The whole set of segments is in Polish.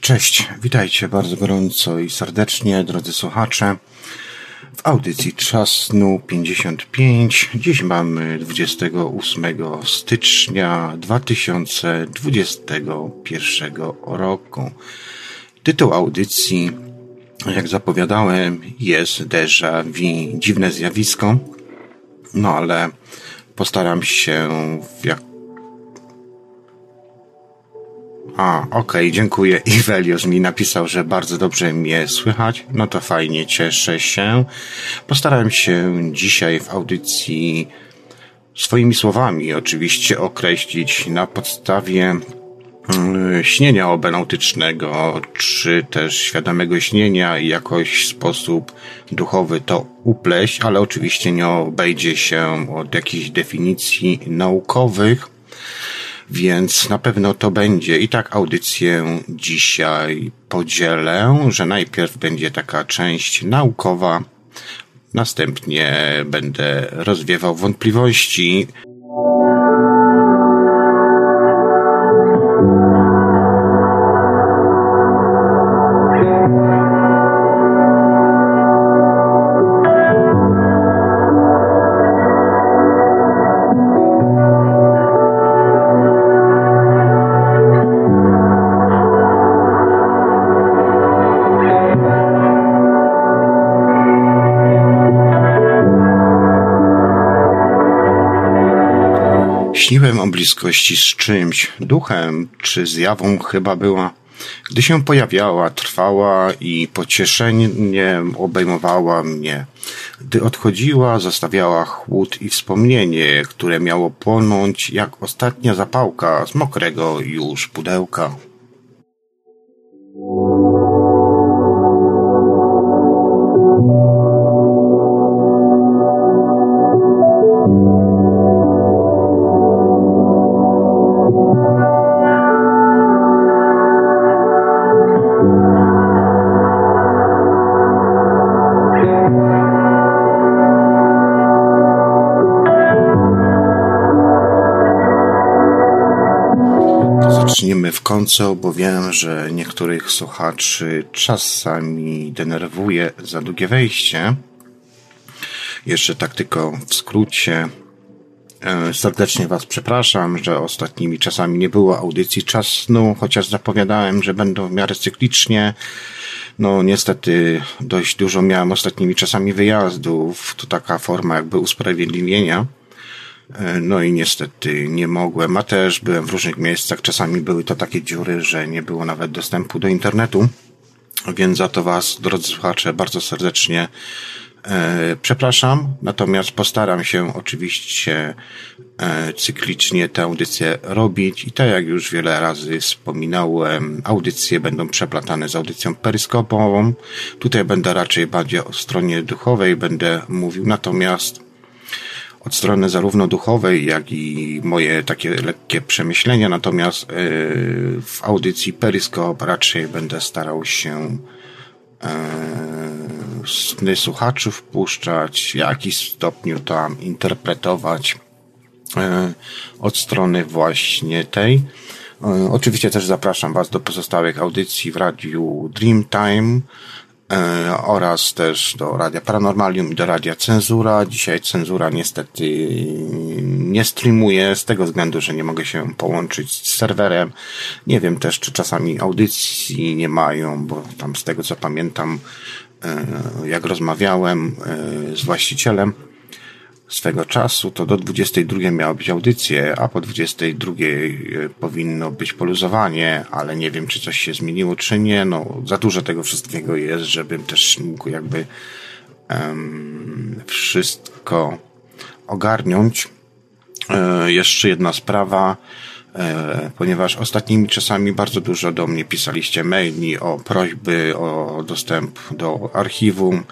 Cześć, witajcie bardzo gorąco i serdecznie, drodzy słuchacze. W audycji Czas Snu 55. Dziś mamy 28 stycznia 2021 roku. Tytuł audycji, jak zapowiadałem, jest déjà vu, dziwne zjawisko. No ale postaram się w jak a, okej, okay, dziękuję. Iwelios mi napisał, że bardzo dobrze mnie słychać. No to fajnie, cieszę się. Postarałem się dzisiaj w audycji swoimi słowami oczywiście określić na podstawie mm, śnienia obenautycznego, czy też świadomego śnienia i jakoś sposób duchowy to upleść, ale oczywiście nie obejdzie się od jakichś definicji naukowych więc na pewno to będzie. I tak audycję dzisiaj podzielę, że najpierw będzie taka część naukowa, następnie będę rozwiewał wątpliwości Śniłem o bliskości z czymś, duchem czy zjawą chyba była. Gdy się pojawiała, trwała i pocieszeniem obejmowała mnie. Gdy odchodziła, zostawiała chłód i wspomnienie, które miało płonąć jak ostatnia zapałka z mokrego już pudełka. W końcu, bo wiem, że niektórych słuchaczy czasami denerwuje za długie wejście. Jeszcze tak tylko w skrócie. E, serdecznie Was przepraszam, że ostatnimi czasami nie było audycji czas snu, chociaż zapowiadałem, że będą w miarę cyklicznie. No niestety dość dużo miałem ostatnimi czasami wyjazdów. To taka forma jakby usprawiedliwienia. E, no i niestety nie mogłem, a też byłem w różnych miejscach. Czasami były to takie dziury, że nie było nawet dostępu do internetu. Więc za to Was, drodzy słuchacze, bardzo serdecznie e, przepraszam. Natomiast postaram się oczywiście e, cyklicznie tę audycję robić i tak jak już wiele razy wspominałem, audycje będą przeplatane z audycją peryskopową. Tutaj będę raczej bardziej o stronie duchowej będę mówił, natomiast od strony zarówno duchowej, jak i moje takie lekkie przemyślenia, natomiast e, w audycji Peryskop raczej będę starał się e, sny słuchaczy wpuszczać, w jakiś stopniu tam interpretować e, od strony właśnie tej. Oczywiście też zapraszam Was do pozostałych audycji w radiu Dreamtime, oraz też do Radia Paranormalium i do Radia Cenzura. Dzisiaj Cenzura niestety nie streamuje z tego względu, że nie mogę się połączyć z serwerem. Nie wiem też, czy czasami audycji nie mają, bo tam z tego co pamiętam, e, jak rozmawiałem e, z właścicielem, swego czasu, to do 22 miało być audycje, a po 22 e, powinno być poluzowanie, ale nie wiem, czy coś się zmieniło, czy nie. No, za dużo tego wszystkiego jest, żebym też mógł jakby um, wszystko ogarnąć. E, jeszcze jedna sprawa, e, ponieważ ostatnimi czasami bardzo dużo do mnie pisaliście maili o prośby o dostęp do archiwum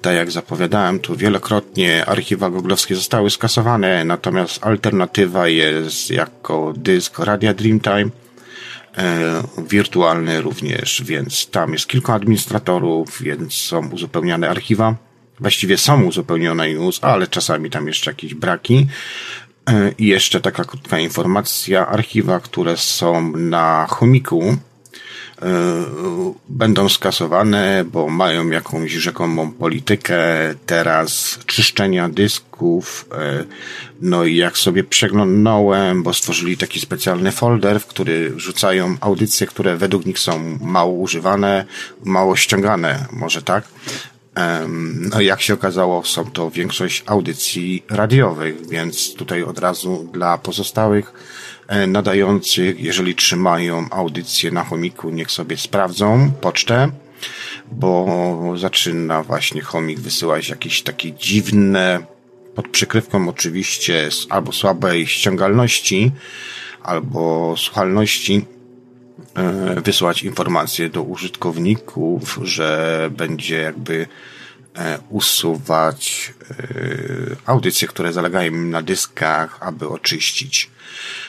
tak jak zapowiadałem tu wielokrotnie, archiwa googlowskie zostały skasowane, natomiast alternatywa jest jako dysk Radia Dreamtime, e, wirtualny również, więc tam jest kilku administratorów, więc są uzupełniane archiwa. Właściwie są uzupełnione już, ale czasami tam jeszcze jakieś braki. E, I jeszcze taka krótka informacja. Archiwa, które są na chomiku, będą skasowane, bo mają jakąś rzekomą politykę teraz czyszczenia dysków. E, no i jak sobie przeglądnąłem, bo stworzyli taki specjalny folder, w który wrzucają audycje, które według nich są mało używane, mało ściągane, może tak. No jak się okazało, są to większość audycji radiowych, więc tutaj od razu dla pozostałych e, nadających, jeżeli trzymają audycję na chomiku, niech sobie sprawdzą pocztę, bo zaczyna właśnie chomik wysyłać jakieś takie dziwne, pod przykrywką oczywiście albo słabej ściągalności, albo słuchalności, E, wysłać informacje do użytkowników, że będzie jakby e, usuwać e, audycje, które zalegają na dyskach, aby oczyścić.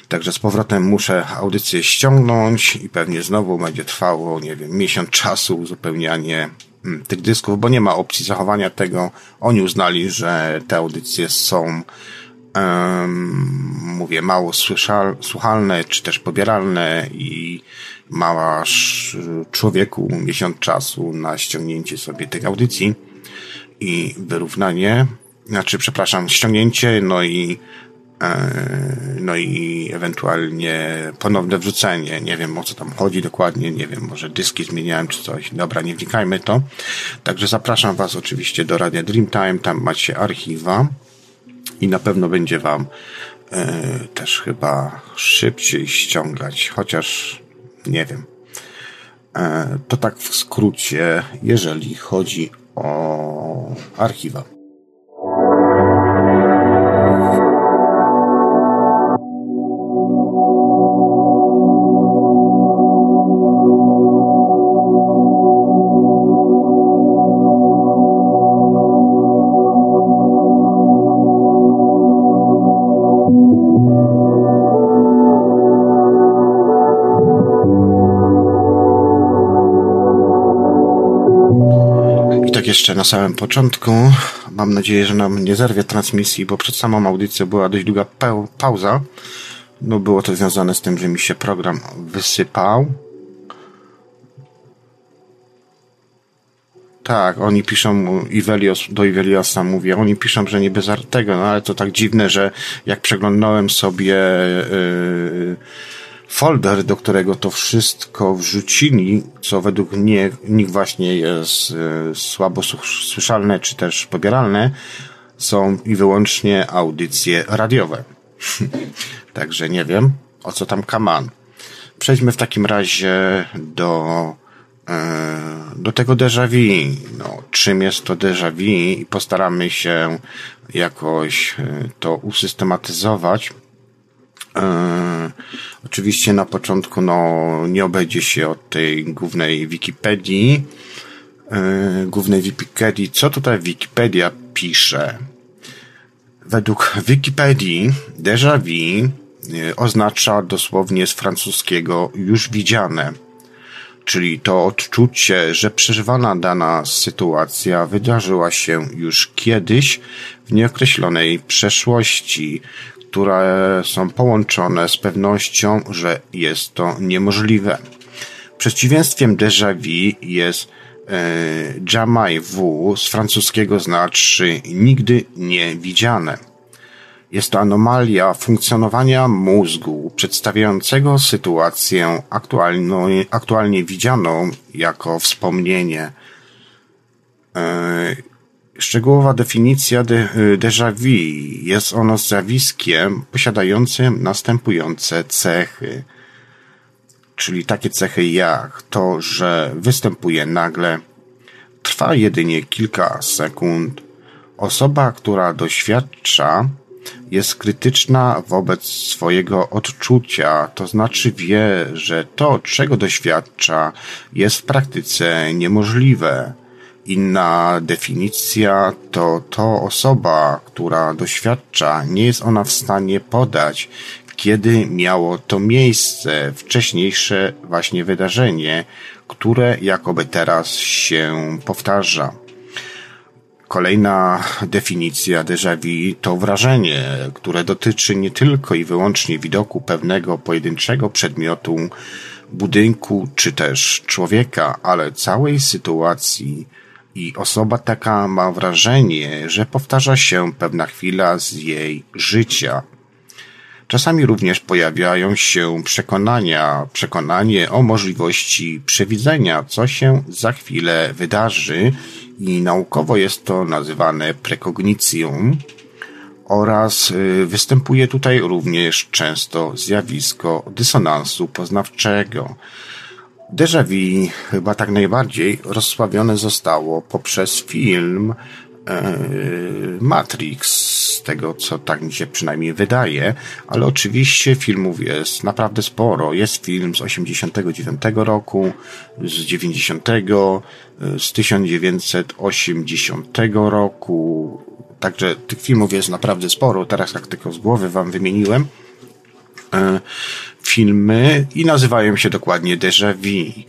Także z powrotem muszę audycję ściągnąć i pewnie znowu będzie trwało, nie wiem, miesiąc czasu uzupełnianie mm, tych dysków, bo nie ma opcji zachowania tego. Oni uznali, że te audycje są um, mówię, mało słyszal, słuchalne, czy też pobieralne i masz człowieku miesiąc czasu na ściągnięcie sobie tych audycji i wyrównanie, znaczy, przepraszam, ściągnięcie, no i no i ewentualnie ponowne wrzucenie. Nie wiem o co tam chodzi dokładnie, nie wiem, może dyski zmieniałem czy coś. Dobra, nie wnikajmy to. Także zapraszam Was oczywiście do Radia Dreamtime, tam macie archiwa i na pewno będzie Wam e, też chyba szybciej ściągać, chociaż nie wiem. E, to tak w skrócie, jeżeli chodzi o archiwa. Jeszcze na samym początku. Mam nadzieję, że nam nie zerwie transmisji, bo przed samą audycją była dość długa pauza. No było to związane z tym, że mi się program wysypał. Tak, oni piszą Ivelios, do Iveliosa mówię, oni piszą, że nie bez tego, no ale to tak dziwne, że jak przeglądałem sobie yy, folder, do którego to wszystko wrzucili, co według mnie, nich właśnie jest e, słabo słyszalne, czy też pobieralne, są i wyłącznie audycje radiowe. Także nie wiem, o co tam kaman. Przejdźmy w takim razie do, e, do tego déjà vu. No, czym jest to déjà vu i postaramy się jakoś e, to usystematyzować. E, oczywiście na początku no, nie obejdzie się od tej głównej Wikipedii. E, głównej Wikipedii. Co tutaj Wikipedia pisze? Według Wikipedii déjà vu e, oznacza dosłownie z francuskiego już widziane, czyli to odczucie, że przeżywana dana sytuacja wydarzyła się już kiedyś w nieokreślonej przeszłości, które są połączone z pewnością, że jest to niemożliwe. Przeciwieństwem déjà vu jest e, jamais vu z francuskiego znaczy nigdy nie widziane. Jest to anomalia funkcjonowania mózgu przedstawiającego sytuację aktualnie, aktualnie widzianą jako wspomnienie. E, Szczegółowa definicja de, y, déjà vu jest ono zjawiskiem posiadającym następujące cechy. Czyli takie cechy jak to, że występuje nagle, trwa jedynie kilka sekund, osoba, która doświadcza, jest krytyczna wobec swojego odczucia, to znaczy wie, że to, czego doświadcza, jest w praktyce niemożliwe Inna definicja to to osoba, która doświadcza, nie jest ona w stanie podać, kiedy miało to miejsce, wcześniejsze właśnie wydarzenie, które jakoby teraz się powtarza. Kolejna definicja déjà vu to wrażenie, które dotyczy nie tylko i wyłącznie widoku pewnego pojedynczego przedmiotu, budynku czy też człowieka, ale całej sytuacji i osoba taka ma wrażenie, że powtarza się pewna chwila z jej życia. Czasami również pojawiają się przekonania, przekonanie o możliwości przewidzenia, co się za chwilę wydarzy i naukowo jest to nazywane prekognicją oraz y, występuje tutaj również często zjawisko dysonansu poznawczego. Déjà vu chyba tak najbardziej rozsławione zostało poprzez film e, Matrix, z tego co tak mi się przynajmniej wydaje, ale oczywiście filmów jest naprawdę sporo. Jest film z 89 roku, z 90, z 1980 roku, także tych filmów jest naprawdę sporo. Teraz jak tylko z głowy wam wymieniłem e, filmy i nazywają się dokładnie Déjà Vu.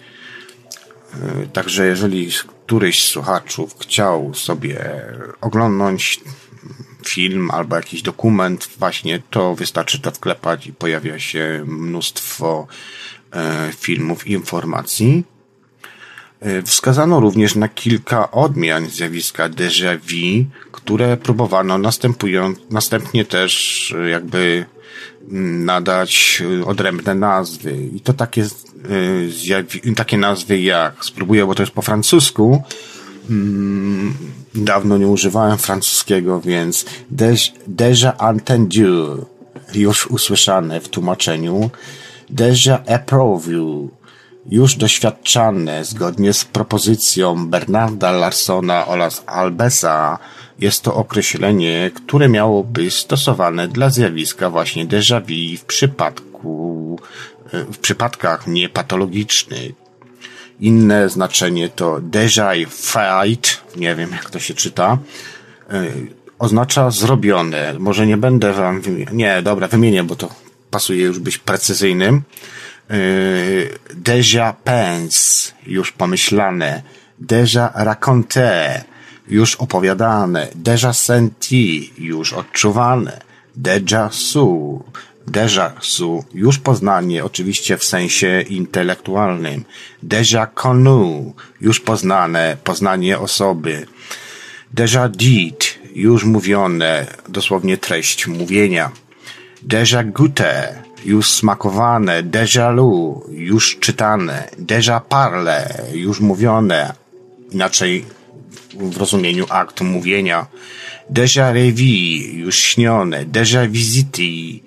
E, także jeżeli któryś z słuchaczów chciał sobie oglądnąć film albo jakiś dokument właśnie, to wystarczy to wklepać i pojawia się mnóstwo e, filmów i informacji. E, wskazano również na kilka odmian zjawiska déjà vu, które próbowano następują, następnie też jakby nadać e, odrębne nazwy. I to takie, e, takie nazwy jak, spróbuję, bo to jest po francusku, mm, dawno nie używałem francuskiego, więc déjà entendu, już usłyszane w tłumaczeniu, déjà approuvé, już doświadczane zgodnie z propozycją Bernarda Larsona oraz Albesa jest to określenie, które miało być stosowane dla zjawiska właśnie déjà vu w przypadku, w przypadkach niepatologicznych. Inne znaczenie to déjà fight, nie wiem jak to się czyta, e, oznacza zrobione. Może nie będę wam, nie, dobra, wymienię, bo to pasuje już być precyzyjnym. E, déjà pense, już pomyślane. Déjà raconté, już opowiadane, déjà senti, już odczuwane, déjà su, déjà su, już poznanie, oczywiście w sensie intelektualnym, déjà connu, już poznane, poznanie osoby, déjà dit, już mówione, dosłownie treść mówienia, déjà goûté, już smakowane, déjà lu, już czytane, déjà parle, już mówione, inaczej w rozumieniu aktu mówienia. Déjà revi, już śnione. Déjà visiti,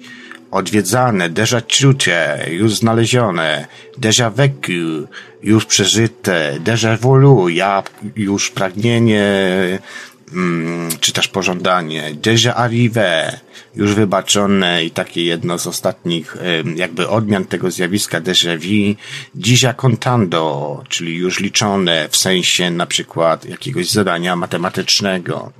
odwiedzane. Déjà czute, już znalezione. Déjà vécu, już przeżyte. Déjà voulu, ja już pragnienie, mm, czy też pożądanie. Déjà arrivé, już wybaczone i takie jedno z ostatnich jakby odmian tego zjawiska déjà vu, dzisiaj contando, czyli już liczone w sensie na przykład jakiegoś zadania matematycznego.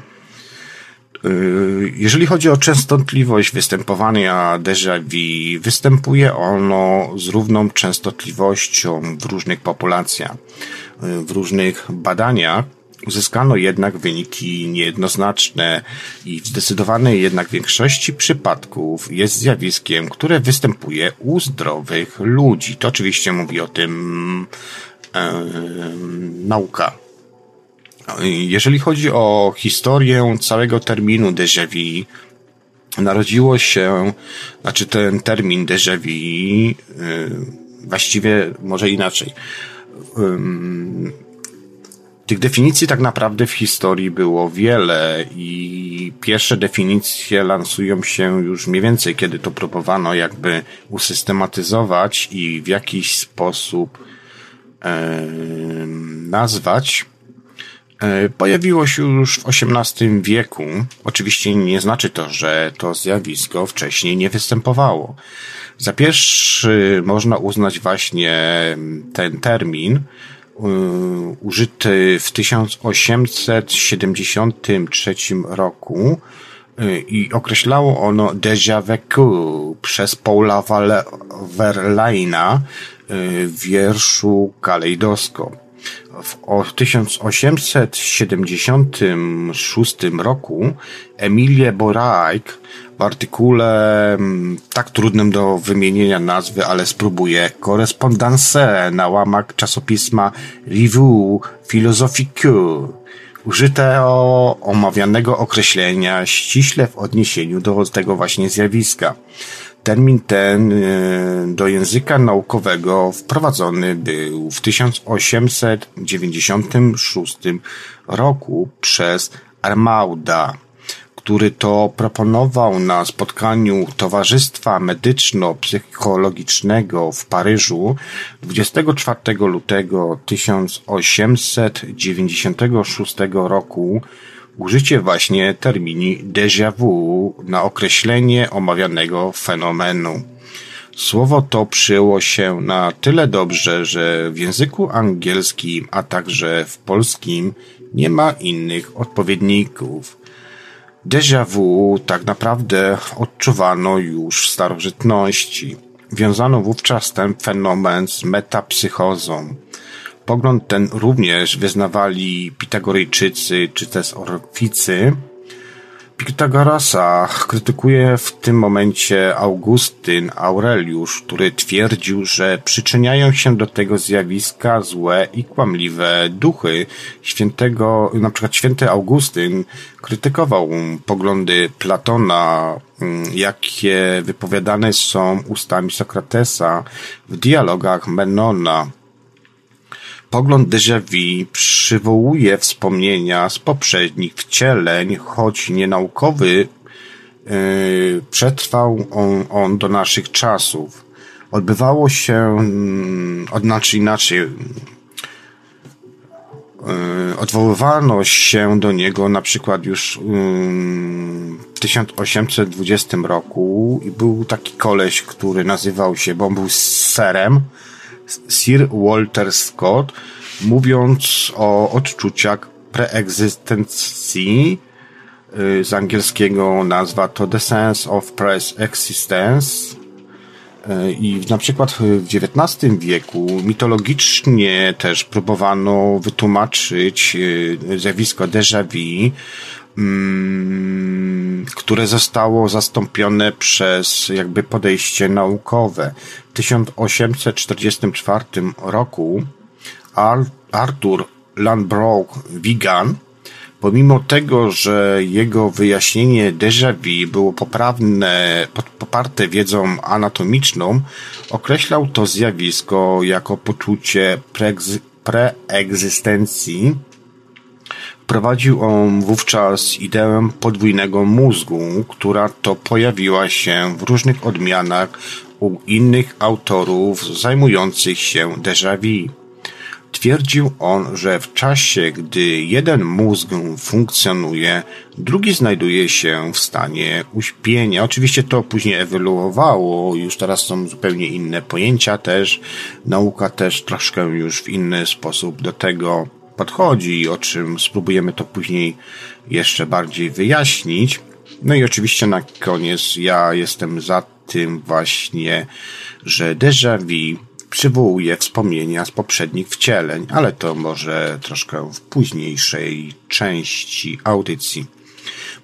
Y, jeżeli chodzi o częstotliwość występowania déjà vu, występuje ono z równą częstotliwością w różnych populacjach, y, w różnych badaniach, Uzyskano jednak wyniki niejednoznaczne i w zdecydowanej jednak większości przypadków jest zjawiskiem, które występuje u zdrowych ludzi. To oczywiście mówi o tym e, nauka. Jeżeli chodzi o historię całego terminu déjà vu, narodziło się, znaczy ten termin déjà vu, właściwie może inaczej. Tych definicji tak naprawdę w historii było wiele i pierwsze definicje lansują się już mniej więcej, kiedy to próbowano jakby usystematyzować i w jakiś sposób e, nazwać. E, pojawiło się już w XVIII wieku. Oczywiście nie znaczy to, że to zjawisko wcześniej nie występowało. Za pierwszy można uznać właśnie ten termin, użyty w 1873 roku y, i określało ono déjà vu przez Paula Verlaina y, w wierszu Kalejdoskop. W 1876 roku Emilie Borajk w artykule mm, tak trudnym do wymienienia nazwy, ale spróbuję, Correspondance na łamak czasopisma Revue Philosophique użyto omawianego określenia ściśle w odniesieniu do tego właśnie zjawiska. Termin ten e, do języka naukowego wprowadzony był w 1896 roku przez Armauda, który to proponował na spotkaniu Towarzystwa Medyczno-Psychologicznego w Paryżu 24 lutego 1896 roku użycie właśnie termini déjà vu na określenie omawianego fenomenu. Słowo to przyjęło się na tyle dobrze, że w języku angielskim, a także w polskim nie ma innych odpowiedników. Déjà vu tak naprawdę odczuwano już w starożytności. Wiązano wówczas ten fenomen z metapsychozą. Pogląd ten również wyznawali Pitagorejczycy czy też Orficy. Pitagorasa krytykuje w tym momencie Augustyn Aureliusz, który twierdził, że przyczyniają się do tego zjawiska złe i kłamliwe duchy. Świętego, na przykład święty Augustyn krytykował poglądy Platona, mm, jakie wypowiadane są ustami Sokratesa w dialogach Menona. Pogląd déjà vu przywołuje wspomnienia z poprzednich wcieleń, choć nienaukowy yy, przetrwał on, on, do naszych czasów. Odbywało się, yy, znaczy inaczej, yy, odwoływano się do niego na przykład już yy, w 1820 roku i był taki koleś, który nazywał się, bo on był serem, Sir Walter Scott, mówiąc o odczuciach preegzystencji, y, z angielskiego nazwa to The Sense of Pre-Existence, y, i na przykład w XIX wieku mitologicznie też próbowano wytłumaczyć y, zjawisko déjà vu Mm, które zostało zastąpione przez jakby podejście naukowe. W 1844 roku Arthur Lanbrook Wigan pomimo tego, że jego wyjaśnienie déjà vu było poprawne, poparte wiedzą anatomiczną, określał to zjawisko jako poczucie preegzystencji. Wprowadził on wówczas ideę podwójnego mózgu, która to pojawiła się w różnych odmianach u innych autorów zajmujących się déjà vu. Twierdził on, że w czasie, gdy jeden mózg funkcjonuje, drugi znajduje się w stanie uśpienia. Oczywiście to później ewoluowało, już teraz są zupełnie inne pojęcia też, nauka też troszkę już w inny sposób do tego podchodzi, o czym spróbujemy to później jeszcze bardziej wyjaśnić. No i oczywiście na koniec ja jestem za tym właśnie, że déjà vu przywołuje wspomnienia z poprzednich wcieleń, ale to może troszkę w późniejszej części audycji.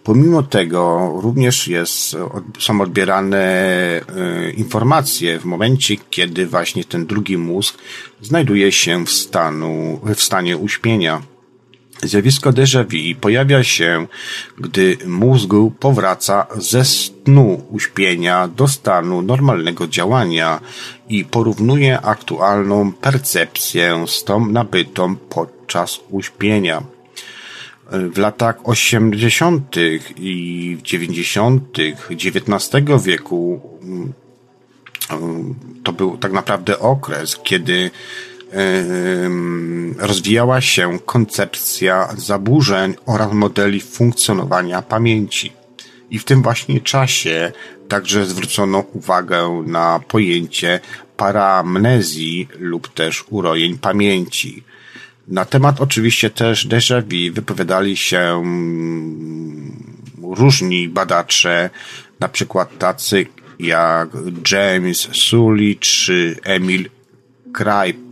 Pomimo tego również jest, są odbierane e, informacje w momencie, kiedy właśnie ten drugi mózg znajduje się w, stanu, w stanie uśpienia. Zjawisko déjà vu pojawia się, gdy mózg powraca ze snu uśpienia do stanu normalnego działania i porównuje aktualną percepcję z tą nabytą podczas uśpienia w latach 80. i 90. XIX wieku mm, to był tak naprawdę okres, kiedy rozwijała się koncepcja zaburzeń oraz modeli funkcjonowania pamięci. I w tym właśnie czasie także zwrócono uwagę na pojęcie paramnezji lub też urojeń pamięci. Na temat oczywiście też déjà vu wypowiadali się mm, różni badacze, na przykład tacy jak James Sully czy Emil Krape,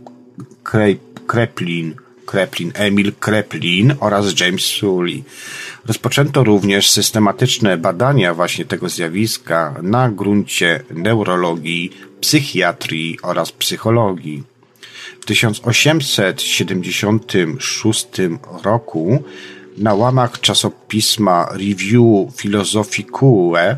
Kreplin, Kreplin, Emil Kreplin oraz James Sully. Rozpoczęto również systematyczne badania właśnie tego zjawiska na gruncie neurologii, psychiatrii oraz psychologii. W 1876 roku na łamach czasopisma Review Philosophicae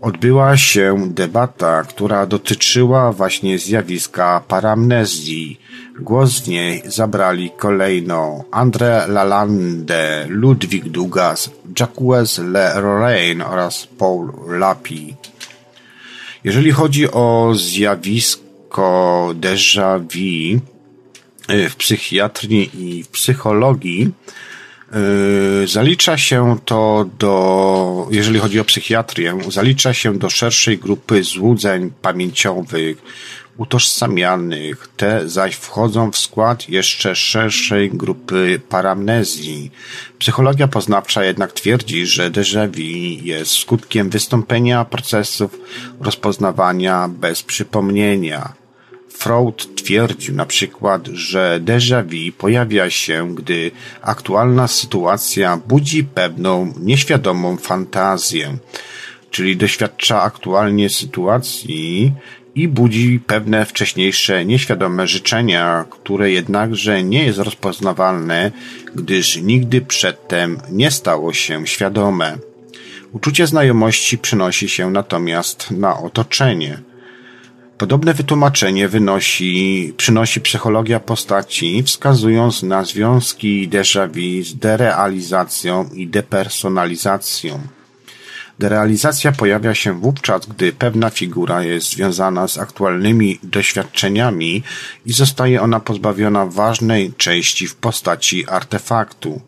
odbyła się debata, która dotyczyła właśnie zjawiska paramnezji. Głos w niej zabrali kolejno André Lalande, Ludwig Dugas, Jacques Le Lorraine oraz Paul Lapi. Jeżeli chodzi o zjawisko déjà vu y, w psychiatrii i psychologii, Yy, zalicza się to do, jeżeli chodzi o psychiatrię, zalicza się do szerszej grupy złudzeń pamięciowych, utożsamianych. Te zaś wchodzą w skład jeszcze szerszej grupy paramnezji. Psychologia poznawcza jednak twierdzi, że déjà vu jest skutkiem wystąpienia procesów rozpoznawania bez przypomnienia Freud twierdził na przykład, że déjà vu pojawia się, gdy aktualna sytuacja budzi pewną nieświadomą fantazję, czyli doświadcza aktualnie sytuacji i budzi pewne wcześniejsze nieświadome życzenia, które jednakże nie jest rozpoznawalne, gdyż nigdy przedtem nie stało się świadome. Uczucie znajomości przenosi się natomiast na otoczenie. Podobne wytłumaczenie wynosi, przynosi psychologia postaci, wskazując na związki déjà vu z derealizacją i depersonalizacją. Derealizacja pojawia się wówczas, gdy pewna figura jest związana z aktualnymi doświadczeniami i zostaje ona pozbawiona ważnej części w postaci artefaktu.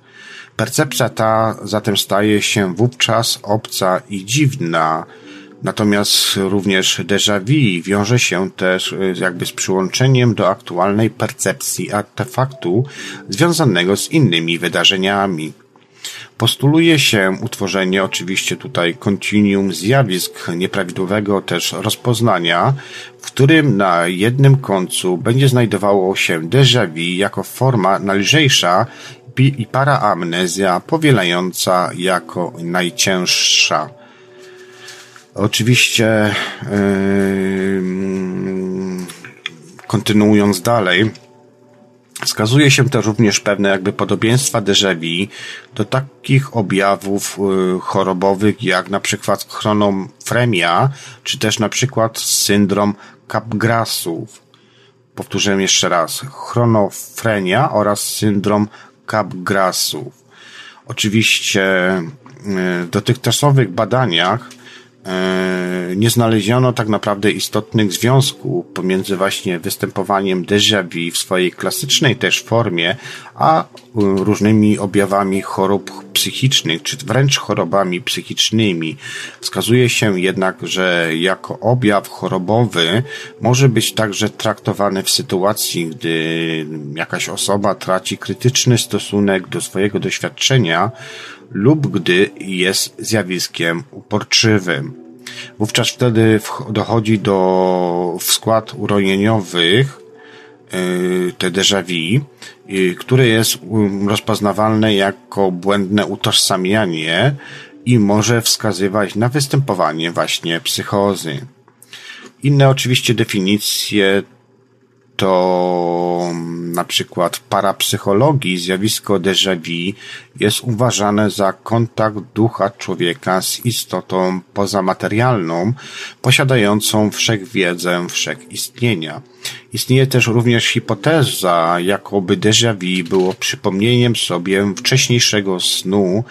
Percepcja ta zatem staje się wówczas obca i dziwna, Natomiast również déjà vu wiąże się też y, jakby z przyłączeniem do aktualnej percepcji artefaktu związanego z innymi wydarzeniami. Postuluje się utworzenie oczywiście tutaj kontinuum zjawisk nieprawidłowego też rozpoznania, w którym na jednym końcu będzie znajdowało się déjà vu jako forma najlżejsza i paraamnezja powielająca jako najcięższa. Oczywiście, yy, kontynuując dalej, Wskazuje się też również pewne jakby podobieństwa déjà do takich objawów yy, chorobowych jak na przykład chronofremia, czy też na przykład syndrom Capgrasów. Powtórzę jeszcze raz. Chronofrenia oraz syndrom Capgrasów. Oczywiście yy, w dotychczasowych badaniach nie znaleziono tak naprawdę istotnych związków pomiędzy właśnie występowaniem déjà vu w swojej klasycznej też formie, a różnymi objawami chorób psychicznych, czy wręcz chorobami psychicznymi. Wskazuje się jednak, że jako objaw chorobowy może być także traktowany w sytuacji, gdy jakaś osoba traci krytyczny stosunek do swojego doświadczenia, lub gdy jest zjawiskiem uporczywym. Wówczas wtedy dochodzi do w skład urojeniowych y, te déjà vu, y, które jest um, rozpoznawalne jako błędne utożsamianie i może wskazywać na występowanie właśnie psychozy. Inne oczywiście definicje to na przykład w parapsychologii zjawisko déjà vu jest uważane za kontakt ducha człowieka z istotą pozamaterialną, posiadającą wszechwiedzę wszechistnienia. Istnieje też również hipoteza, jakoby déjà vu było przypomnieniem sobie wcześniejszego snu,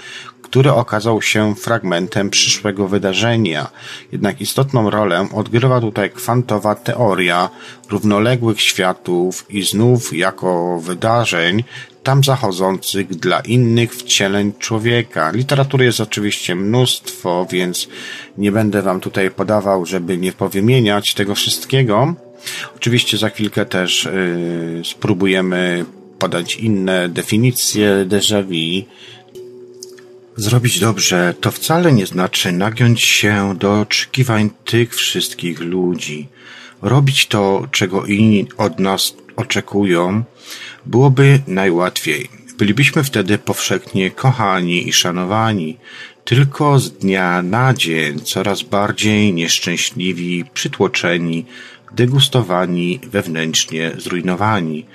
który okazał się fragmentem przyszłego wydarzenia. Jednak istotną rolę odgrywa tutaj kwantowa teoria równoległych światów i znów jako wydarzeń tam zachodzących dla innych wcieleń człowieka. Literatury jest oczywiście mnóstwo, więc nie będę wam tutaj podawał, żeby nie powymieniać tego wszystkiego. Oczywiście za chwilkę też yy, spróbujemy podać inne definicje déjà vu, Zrobić dobrze to wcale nie znaczy nagiąć się do oczekiwań tych wszystkich ludzi. Robić to, czego inni od nas oczekują, byłoby najłatwiej. Bylibyśmy wtedy powszechnie kochani i szanowani, tylko z dnia na dzień coraz bardziej nieszczęśliwi, przytłoczeni, degustowani, wewnętrznie zrujnowani.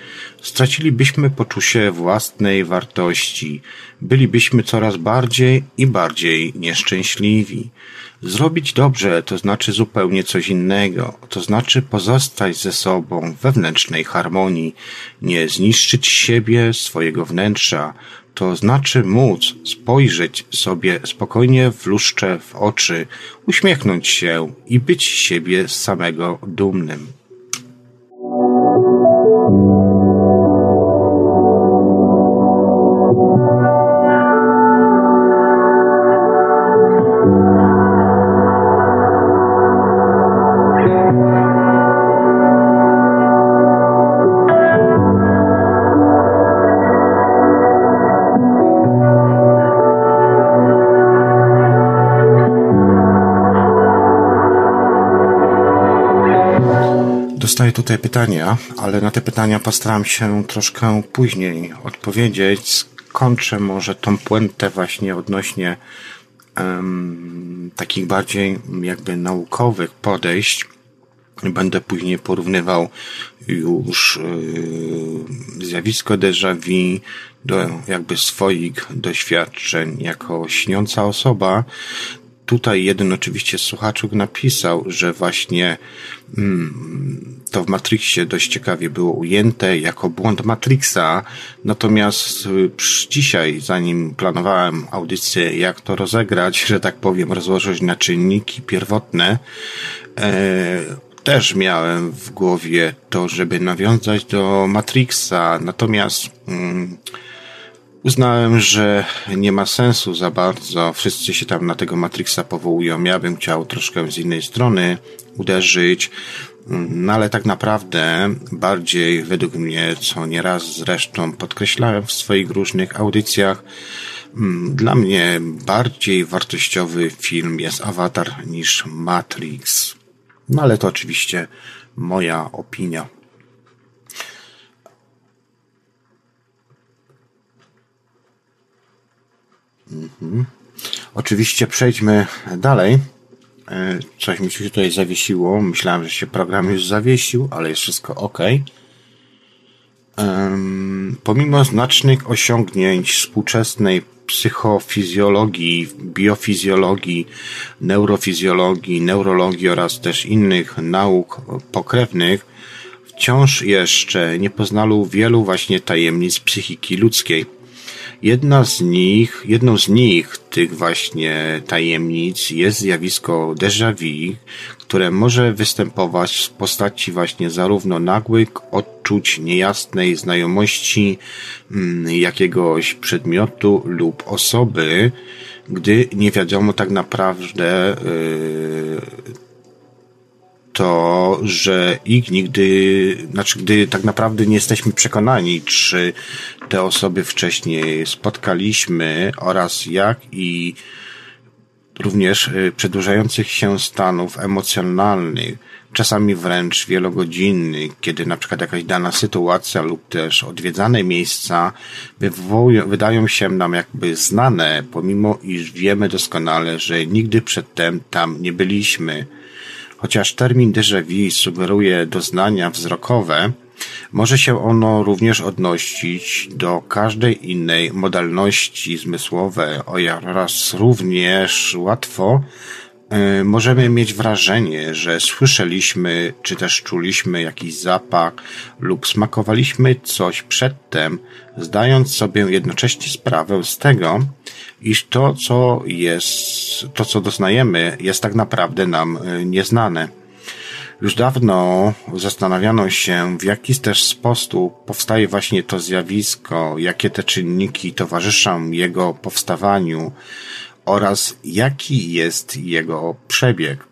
Stracilibyśmy poczucie własnej wartości, bylibyśmy coraz bardziej i bardziej nieszczęśliwi. Zrobić dobrze to znaczy zupełnie coś innego, to znaczy pozostać ze sobą w wewnętrznej harmonii, nie zniszczyć siebie, swojego wnętrza, to znaczy móc spojrzeć sobie spokojnie w luszcze w oczy, uśmiechnąć się i być siebie samego dumnym. Dostaję tutaj pytania, ale na te pytania postaram się troszkę później odpowiedzieć. Skończę może tą puentę właśnie odnośnie um, takich bardziej jakby naukowych podejść. Będę później porównywał już yy, zjawisko déjà vu do jakby swoich doświadczeń jako śniąca osoba. Tutaj jeden oczywiście z słuchaczów napisał, że właśnie mm, to w Matrixie dość ciekawie było ujęte jako błąd Matrixa, natomiast y, dzisiaj, zanim planowałem audycję, jak to rozegrać, że tak powiem, rozłożyć na czynniki pierwotne, e, też miałem w głowie to, żeby nawiązać do Matrixa, natomiast mm, uznałem, że nie ma sensu za bardzo. Wszyscy się tam na tego Matrixa powołują. Ja bym chciał troszkę z innej strony uderzyć. No ale tak naprawdę bardziej według mnie, co nieraz zresztą podkreślałem w swoich różnych audycjach, mm, dla mnie bardziej wartościowy film jest Avatar niż Matrix. No ale to oczywiście moja opinia. Mhm. Oczywiście przejdźmy dalej. E, coś mi się tutaj zawiesiło. Myślałem, że się program już zawiesił, ale jest wszystko ok. Pomimo znacznych osiągnięć współczesnej psychofizjologii, biofizjologii, neurofizjologii, neurologii oraz też innych nauk pokrewnych, wciąż jeszcze nie poznano wielu właśnie tajemnic psychiki ludzkiej Jedna z nich, jedną z nich, tych właśnie tajemnic jest zjawisko déjà vu, które może występować w postaci właśnie zarówno nagłych odczuć niejasnej znajomości mm, jakiegoś przedmiotu lub osoby, gdy nie wiadomo tak naprawdę yy, to, że ich nigdy, znaczy gdy tak naprawdę nie jesteśmy przekonani, czy te osoby wcześniej spotkaliśmy oraz jak i również y, przedłużających się stanów emocjonalnych, czasami wręcz wielogodzinnych, kiedy na przykład jakaś dana sytuacja lub też odwiedzane miejsca wywołują, wydają się nam jakby znane, pomimo iż wiemy doskonale, że nigdy przedtem tam nie byliśmy. Chociaż termin déjà vu sugeruje doznania wzrokowe, może się ono również odnosić do każdej innej modalności zmysłowej oraz również łatwo y, możemy mieć wrażenie, że słyszeliśmy czy też czuliśmy jakiś zapach lub smakowaliśmy coś przedtem, zdając sobie jednocześnie sprawę z tego, iż to, co jest, to, co doznajemy, jest tak naprawdę nam y, nieznane. Już dawno zastanawiano się, w jaki też sposób powstaje właśnie to zjawisko, jakie te czynniki towarzyszą jego powstawaniu oraz jaki jest jego przebieg.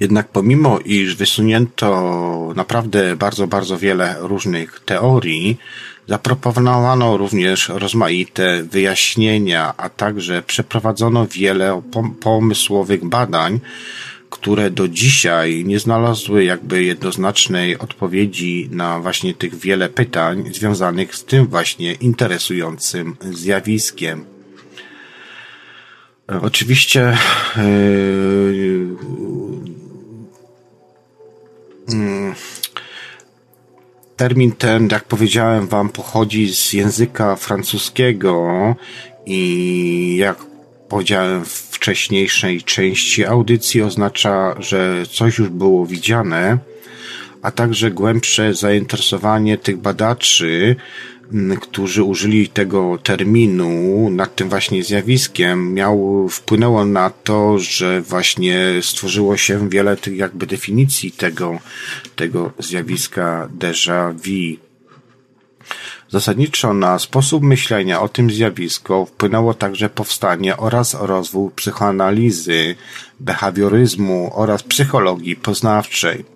Jednak pomimo, iż wysunięto naprawdę bardzo, bardzo wiele różnych teorii, zaproponowano również rozmaite wyjaśnienia, a także przeprowadzono wiele pomysłowych badań, które do dzisiaj nie znalazły jakby jednoznacznej odpowiedzi na właśnie tych wiele pytań związanych z tym właśnie interesującym zjawiskiem. Oczywiście yy, yy, termin ten, jak powiedziałem wam, pochodzi z języka francuskiego i jak powiedziałem wcześniejszej części audycji oznacza, że coś już było widziane, a także głębsze zainteresowanie tych badaczy, którzy użyli tego terminu nad tym właśnie zjawiskiem, miał, wpłynęło na to, że właśnie stworzyło się wiele tych jakby definicji tego, tego zjawiska déjà vu. Zasadniczo na sposób myślenia o tym zjawisku wpłynęło także powstanie oraz rozwój psychoanalizy, behawioryzmu oraz psychologii poznawczej.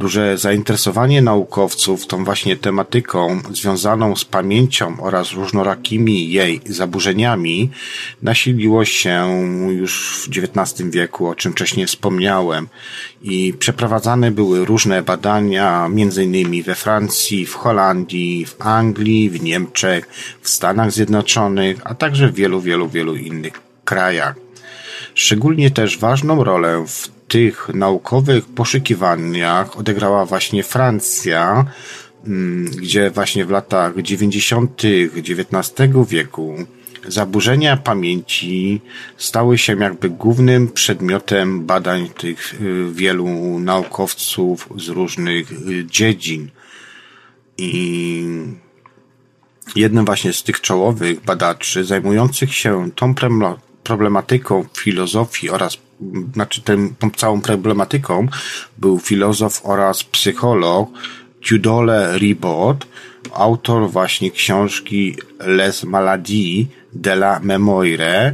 Duże zainteresowanie naukowców tą właśnie tematyką związaną z pamięcią oraz różnorakimi jej zaburzeniami nasiliło się już w XIX wieku, o czym wcześniej wspomniałem, i przeprowadzane były różne badania, innymi we Francji, w Holandii, w Anglii, w Niemczech, w Stanach Zjednoczonych, a także w wielu, wielu, wielu innych krajach. Szczególnie też ważną rolę w tych naukowych poszukiwaniach odegrała właśnie Francja, mm, gdzie właśnie w latach 90. XIX wieku zaburzenia pamięci stały się jakby głównym przedmiotem badań tych y, wielu naukowców z różnych y, dziedzin. I jednym właśnie z tych czołowych badaczy zajmujących się tą problematyką filozofii oraz znaczy tą całą problematyką był filozof oraz psycholog Tudole Ribot, autor właśnie książki Les Maladies de la Mémoire,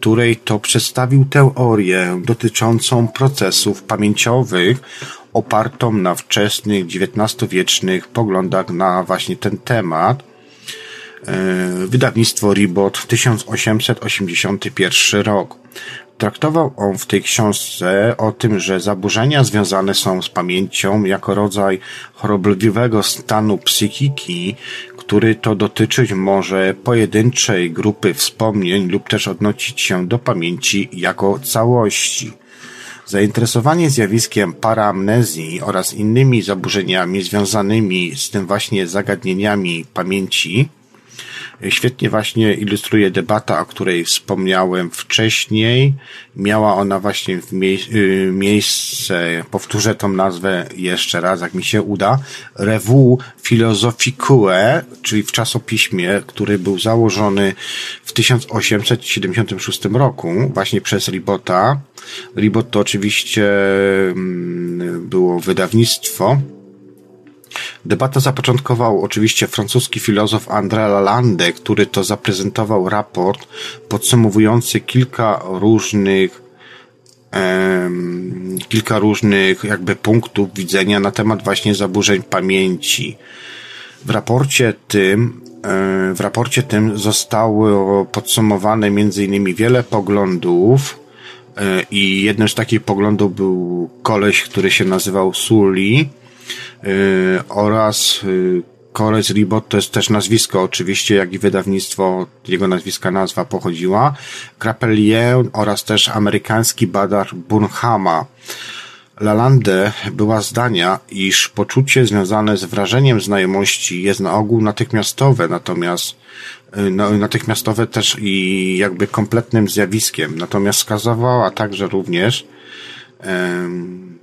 której to przedstawił teorię dotyczącą procesów pamięciowych opartą na wczesnych XIX-wiecznych poglądach na właśnie ten temat. E, wydawnictwo Ribot 1881 rok. Traktował on w tej książce o tym, że zaburzenia związane są z pamięcią jako rodzaj chorobliwego stanu psychiki, który to dotyczyć może pojedynczej grupy wspomnień lub też odnosić się do pamięci jako całości. Zainteresowanie zjawiskiem paraamnezji oraz innymi zaburzeniami związanymi z tym właśnie zagadnieniami pamięci Świetnie właśnie ilustruje debata, o której wspomniałem wcześniej. Miała ona właśnie mie y, miejsce, powtórzę tą nazwę jeszcze raz, jak mi się uda, Revue Philosophicae, czyli w czasopiśmie, który był założony w 1876 roku właśnie przez Ribota. Ribot to oczywiście mm, było wydawnictwo, Debatę zapoczątkował oczywiście francuski filozof André Lalande, który to zaprezentował raport podsumowujący kilka różnych kilka różnych jakby punktów widzenia na temat właśnie zaburzeń pamięci. W raporcie tym w raporcie tym zostało podsumowane innymi wiele poglądów e, i jednym z takich poglądów był koleś, który się nazywał Sully, oraz Kores y, Ribot to jest też nazwisko oczywiście, jak i wydawnictwo, jego nazwiska nazwa pochodziła, Krapelier oraz też amerykański badacz Burnhama. Lalande była zdania, iż poczucie związane z wrażeniem znajomości jest na ogół natychmiastowe, natomiast y, no, natychmiastowe też i jakby kompletnym zjawiskiem. Natomiast wskazywała także również um,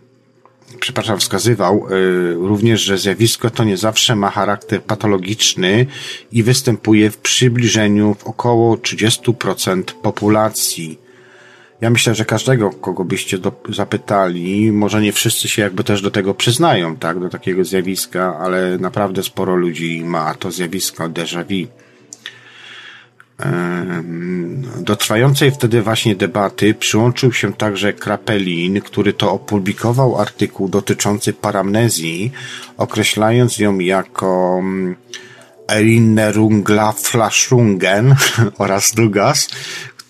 przepraszam, wskazywał y, również, że zjawisko to nie zawsze ma charakter patologiczny i występuje w przybliżeniu w około 30% populacji. Ja myślę, że każdego, kogo byście do, zapytali, może nie wszyscy się jakby też do tego przyznają, tak, do takiego zjawiska, ale naprawdę sporo ludzi ma to zjawisko déjà vu. Do trwającej wtedy właśnie debaty przyłączył się także Krapelin, który to opublikował artykuł dotyczący paramnezji, określając ją jako mm, Erinnerungla Flashungen oraz Dugas,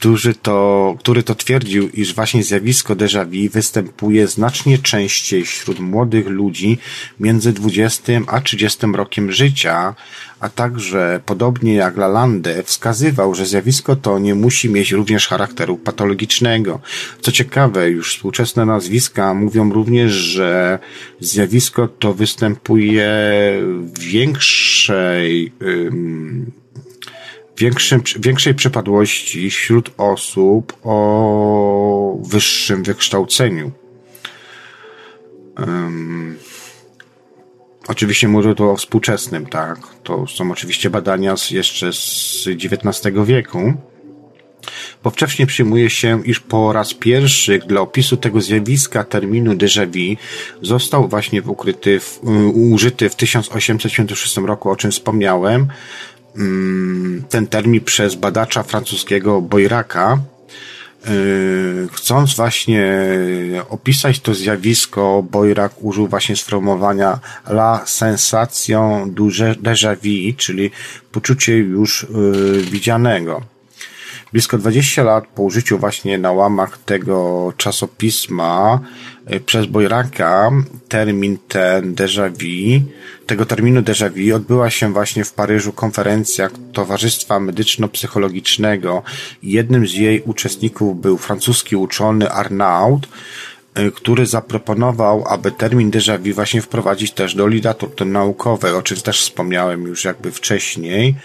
który to, który to twierdził, iż właśnie zjawisko déjà vu występuje znacznie częściej wśród młodych ludzi między 20 a 30 rokiem życia, a także, podobnie jak Lalande, wskazywał, że zjawisko to nie musi mieć również charakteru patologicznego. Co ciekawe, już współczesne nazwiska mówią również, że zjawisko to występuje w większej, większym, większej przypadłości wśród osób o wyższym wykształceniu. Um, oczywiście mówię tu o współczesnym, tak. To są oczywiście badania z, jeszcze z XIX wieku. Bo wcześniej przyjmuje się, iż po raz pierwszy dla opisu tego zjawiska terminu déjà vu został właśnie ukryty, w, użyty w 1876 roku, o czym wspomniałem, ten termin przez badacza francuskiego Boyraka, y, chcąc właśnie opisać to zjawisko, Boyrak użył właśnie sformułowania la sensation du déjà vu, czyli poczucie już y, widzianego. Blisko 20 lat po użyciu właśnie na łamach tego czasopisma przez Boyraka termin ten déjà vu, tego terminu déjà vu odbyła się właśnie w Paryżu konferencja Towarzystwa Medyczno-Psychologicznego. Jednym z jej uczestników był francuski uczony Arnaud, y, który zaproponował, aby termin déjà vu właśnie wprowadzić też do literatury naukowej, o czym też wspomniałem już jakby wcześniej.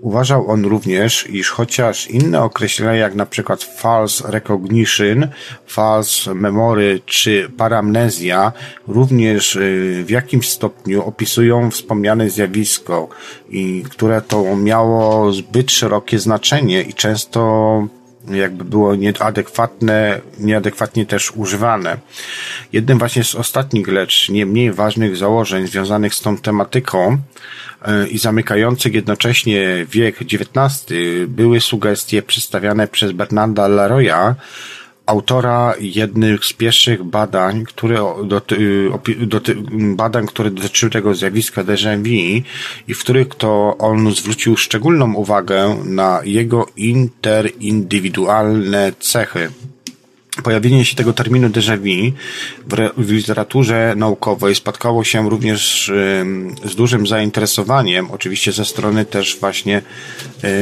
Uważał on również, iż chociaż inne określenia jak na przykład false recognition, false memory czy paramnezja również y, w jakimś stopniu opisują wspomniane zjawisko i które to miało zbyt szerokie znaczenie i często jakby było nieadekwatne, nieadekwatnie też używane. Jednym właśnie z ostatnich, lecz nie mniej ważnych założeń związanych z tą tematyką E, i zamykających jednocześnie wiek XIX były sugestie przedstawiane przez Bernarda Leroya, autora jednych z pierwszych badań, które doty, doty, badań, które dotyczyły tego zjawiska déjà vu i w których to on zwrócił szczególną uwagę na jego interindywidualne cechy. Pojawienie się tego terminu déjà vu w, w literaturze naukowej spotkało się również z dużym zainteresowaniem, oczywiście ze strony też właśnie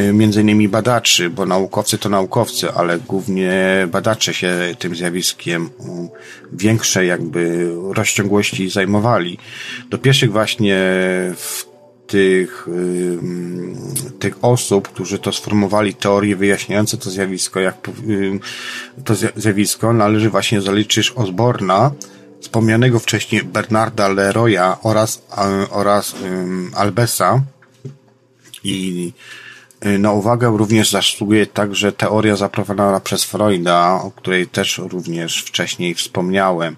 y, między innymi badaczy, bo naukowcy to naukowcy, ale głównie badacze się tym zjawiskiem większej jakby rozciągłości zajmowali. Do pierwszych właśnie w tych, tych osób, którzy to sformułowali teorie wyjaśniające to zjawisko, jak to zjawisko należy właśnie zaliczyć Osborna, wspomnianego wcześniej Bernarda Leroya oraz, oraz Albesa i Y, na uwagę również zasługuje także teoria zaproponowana przez Freuda, o której też również wcześniej wspomniałem.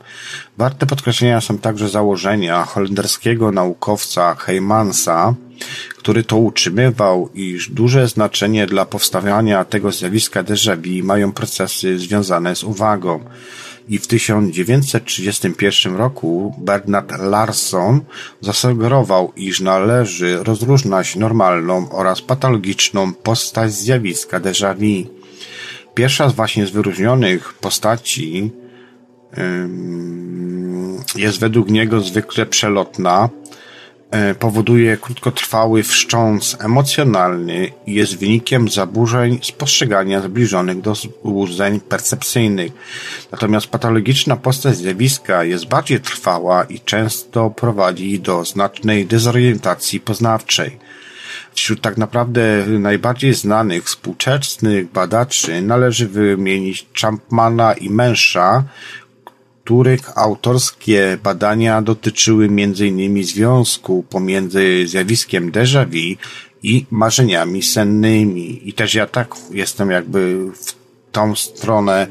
Warte podkreślenia są także założenia holenderskiego naukowca Heymansa, który to utrzymywał, iż duże znaczenie dla powstawania tego zjawiska déjà vu mają procesy związane z uwagą i w 1931 roku Bernard Larson zasugerował, iż należy rozróżniać normalną oraz patologiczną postać zjawiska déjà vu. Pierwsza z właśnie z wyróżnionych postaci jest według niego zwykle przelotna, powoduje krótkotrwały wstrząs emocjonalny i jest wynikiem zaburzeń spostrzegania zbliżonych do złudzeń percepcyjnych. Natomiast patologiczna postać zjawiska jest bardziej trwała i często prowadzi do znacznej dezorientacji poznawczej. Wśród tak naprawdę najbardziej znanych współczesnych badaczy należy wymienić Champmana i Mensza, których autorskie badania dotyczyły m.in. związku pomiędzy zjawiskiem déjà vu i marzeniami sennymi. I też ja tak jestem jakby w tą stronę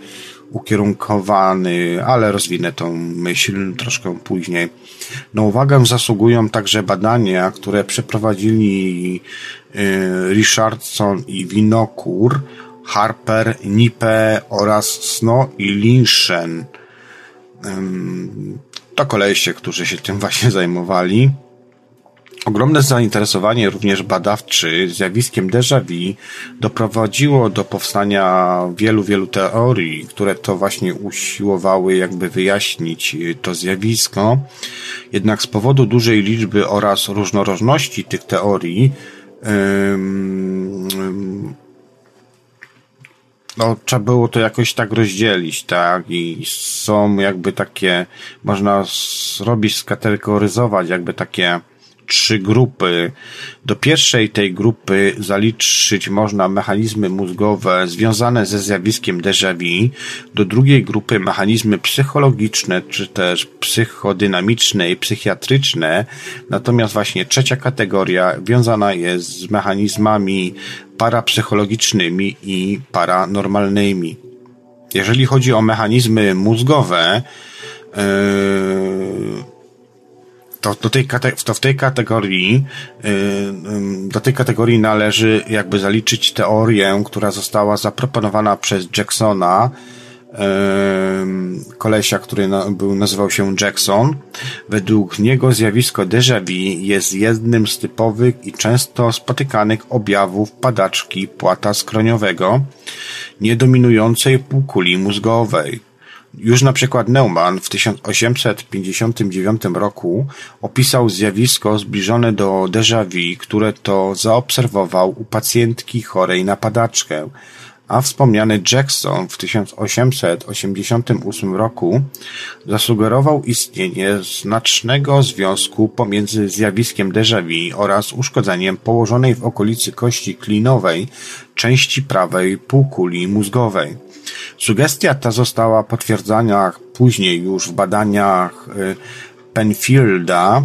ukierunkowany, ale rozwinę tą myśl troszkę później. Na uwagę zasługują także badania, które przeprowadzili y, Richardson i Winokur, Harper, Nipe oraz Snow i Lynchen to koleście, którzy się tym właśnie zajmowali. Ogromne zainteresowanie również badawczy zjawiskiem déjà vu doprowadziło do powstania wielu, wielu teorii, które to właśnie usiłowały jakby wyjaśnić to zjawisko. Jednak z powodu dużej liczby oraz różnorodności tych teorii, no, trzeba było to jakoś tak rozdzielić, tak? I są jakby takie, można zrobić, skategoryzować jakby takie trzy grupy. Do pierwszej tej grupy zaliczyć można mechanizmy mózgowe związane ze zjawiskiem déjà vu, do drugiej grupy mechanizmy psychologiczne, czy też psychodynamiczne i psychiatryczne, natomiast właśnie trzecia kategoria wiązana jest z mechanizmami parapsychologicznymi i paranormalnymi. Jeżeli chodzi o mechanizmy mózgowe, yy, to, do tej, to w tej kategorii, yy, yy, do tej kategorii należy jakby zaliczyć teorię, która została zaproponowana przez Jacksona, kolesia, który był, nazywał się Jackson. Według niego zjawisko déjà vu jest jednym z typowych i często spotykanych objawów padaczki płata skroniowego, niedominującej półkuli mózgowej. Już na przykład Neumann w 1859 roku opisał zjawisko zbliżone do déjà vu, które to zaobserwował u pacjentki chorej na padaczkę a wspomniany Jackson w 1888 roku zasugerował istnienie znacznego związku pomiędzy zjawiskiem déjà vu oraz uszkodzeniem położonej w okolicy kości klinowej części prawej półkuli mózgowej. Sugestia ta została potwierdzona później już w badaniach y, Penfielda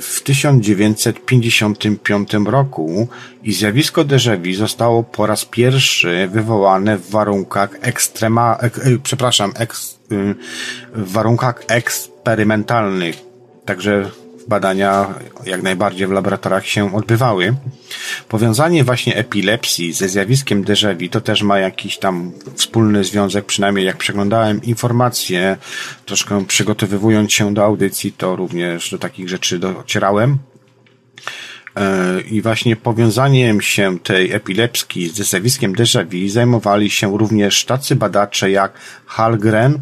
w 1955 roku i zjawisko déjà zostało po raz pierwszy wywołane w warunkach ekstrema, ek, e, przepraszam, y, w warunkach eksperymentalnych. Także badania jak najbardziej w laboratoriach się odbywały. Powiązanie właśnie epilepsji ze zjawiskiem déjà vu to też ma jakiś tam wspólny związek, przynajmniej jak przeglądałem informacje, troszkę przygotowywując się do audycji, to również do takich rzeczy docierałem. E, I właśnie powiązaniem się tej epilepsji ze zjawiskiem déjà vu zajmowali się również tacy badacze jak Hallgren e,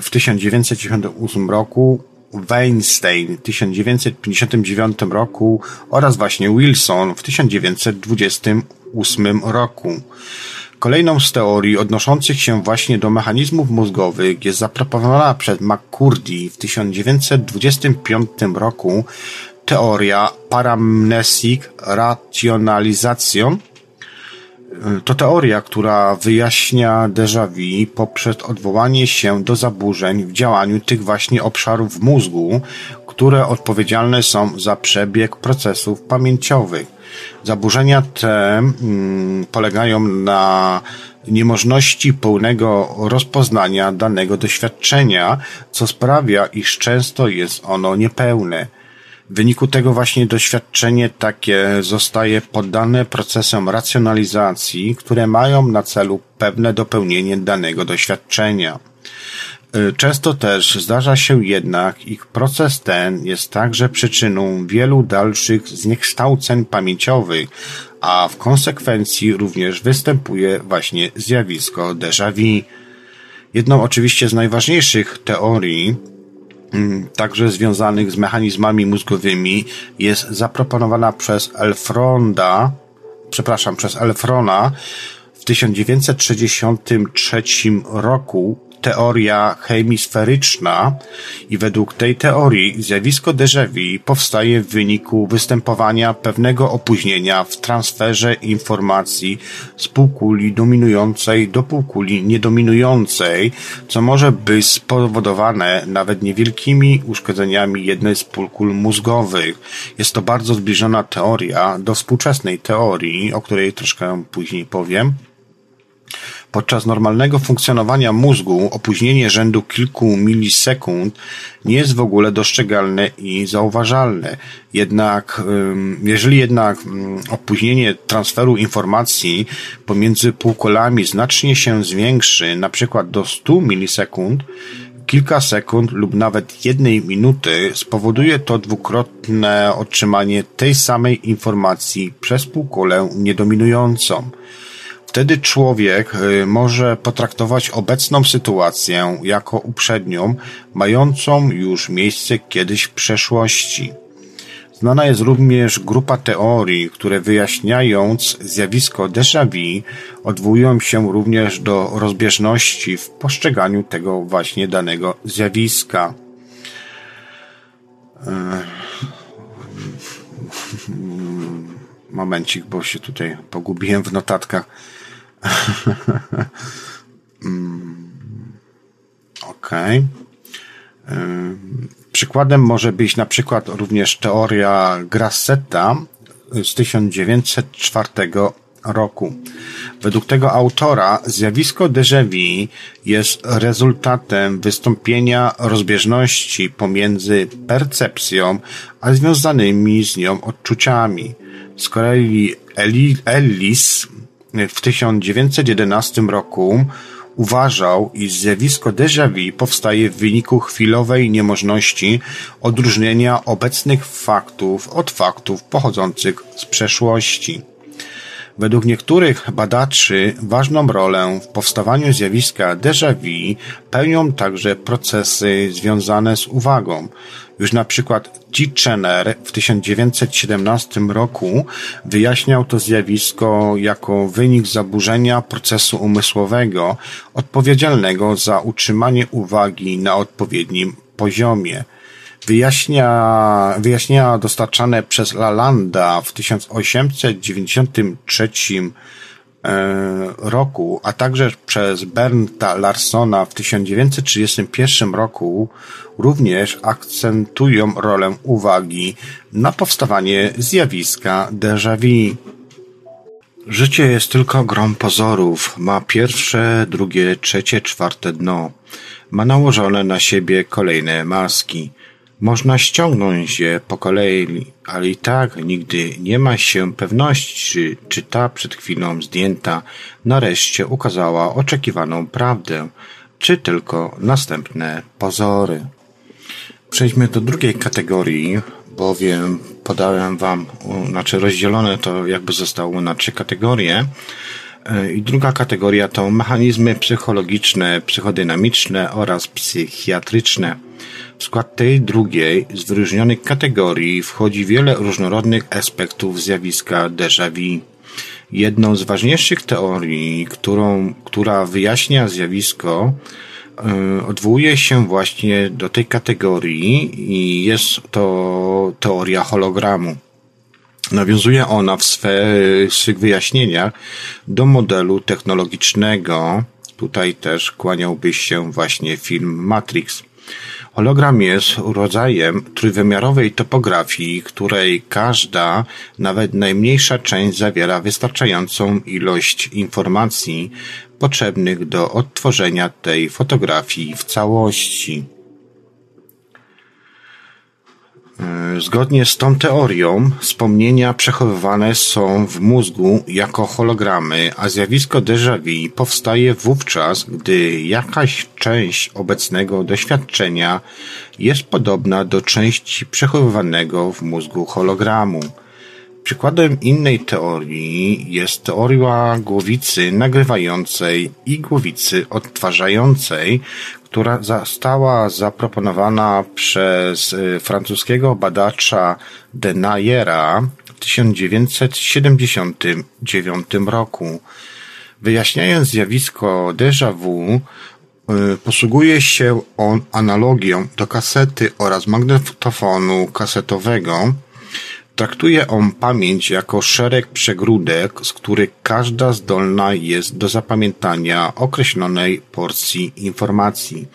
w 1998 roku Weinstein w 1959 roku oraz właśnie Wilson w 1928 roku. Kolejną z teorii odnoszących się właśnie do mechanizmów mózgowych jest zaproponowana przez McCurdy w 1925 roku teoria paramnesic rationalization, to teoria, która wyjaśnia déjà vu poprzez odwołanie się do zaburzeń w działaniu tych właśnie obszarów mózgu, które odpowiedzialne są za przebieg procesów pamięciowych. Zaburzenia te mm, polegają na niemożności pełnego rozpoznania danego doświadczenia, co sprawia, iż często jest ono niepełne. W wyniku tego właśnie doświadczenie takie zostaje poddane procesom racjonalizacji, które mają na celu pewne dopełnienie danego doświadczenia. Y, często też zdarza się jednak, ich proces ten jest także przyczyną wielu dalszych zniekształceń pamięciowych, a w konsekwencji również występuje właśnie zjawisko déjà vu. Jedną oczywiście z najważniejszych teorii także związanych z mechanizmami mózgowymi jest zaproponowana przez Elfronda, przepraszam, przez Elfrona w 1963 roku teoria hemisferyczna i według tej teorii zjawisko déjà vu powstaje w wyniku występowania pewnego opóźnienia w transferze informacji z półkuli dominującej do półkuli niedominującej, co może być spowodowane nawet niewielkimi uszkodzeniami jednej z półkul mózgowych. Jest to bardzo zbliżona teoria do współczesnej teorii, o której troszkę później powiem. Podczas normalnego funkcjonowania mózgu opóźnienie rzędu kilku milisekund nie jest w ogóle dostrzegalne i zauważalne. Jednak, jeżeli jednak opóźnienie transferu informacji pomiędzy półkolami znacznie się zwiększy, na przykład do 100 milisekund, kilka sekund lub nawet jednej minuty spowoduje to dwukrotne otrzymanie tej samej informacji przez półkulę niedominującą. Wtedy człowiek y, może potraktować obecną sytuację jako uprzednią, mającą już miejsce kiedyś w przeszłości. Znana jest również grupa teorii, które wyjaśniając zjawisko déjà vu, odwołują się również do rozbieżności w postrzeganiu tego właśnie danego zjawiska. E, momencik, bo się tutaj pogubiłem w notatkach. Mm, okej. Okay. Przykładem może być na przykład również teoria Grassetta z 1904 roku. Według tego autora zjawisko déjà vu jest rezultatem wystąpienia rozbieżności pomiędzy percepcją a związanymi z nią odczuciami. Z kolei Ellis w 1911 roku Uważał, iż zjawisko déjà vu powstaje w wyniku chwilowej niemożności odróżnienia obecnych faktów od faktów pochodzących z przeszłości. Według niektórych badaczy ważną rolę w powstawaniu zjawiska déjà vu pełnią także procesy związane z uwagą. Już na przykład Titchener w 1917 roku wyjaśniał to zjawisko jako wynik zaburzenia procesu umysłowego odpowiedzialnego za utrzymanie uwagi na odpowiednim poziomie. Wyjaśnia, wyjaśnienia dostarczane przez Lalanda w 1893 e, roku, a także przez Bernta Larsona w 1931 roku również akcentują rolę uwagi na powstawanie zjawiska déjà vu. Życie jest tylko grą pozorów. Ma pierwsze, drugie, trzecie, czwarte dno. Ma nałożone na siebie kolejne maski. Można ściągnąć je po kolei, ale i tak nigdy nie ma się pewności, czy ta przed chwilą zdjęta nareszcie ukazała oczekiwaną prawdę, czy tylko następne pozory. Przejdźmy do drugiej kategorii, bowiem podałem Wam, znaczy rozdzielone to jakby zostało na trzy kategorie. E, I druga kategoria to mechanizmy psychologiczne, psychodynamiczne oraz psychiatryczne. W skład tej drugiej z wyróżnionych kategorii wchodzi wiele różnorodnych aspektów zjawiska déjà vu. Jedną z ważniejszych teorii, którą, która wyjaśnia zjawisko, yy, odwołuje się właśnie do tej kategorii i jest to teoria hologramu. Nawiązuje ona w swych wyjaśnieniach do modelu technologicznego. Tutaj też kłaniałby się właśnie film Matrix. Hologram jest rodzajem trójwymiarowej topografii, której każda, nawet najmniejsza część zawiera wystarczającą ilość informacji potrzebnych do odtworzenia tej fotografii w całości. E, zgodnie z tą teorią, wspomnienia przechowywane są w mózgu jako hologramy, a zjawisko déjà vu powstaje wówczas, gdy jakaś część obecnego doświadczenia jest podobna do części przechowywanego w mózgu hologramu. Przykładem innej teorii jest teoria głowicy nagrywającej i głowicy odtwarzającej, która została zaproponowana przez y, francuskiego badacza Denayera w 1979 roku. Wyjaśniając zjawisko déjà vu, y, posługuje się on analogią do kasety oraz magnetofonu kasetowego, Traktuje on pamięć jako szereg przegródek, z których każda zdolna jest do zapamiętania określonej porcji informacji.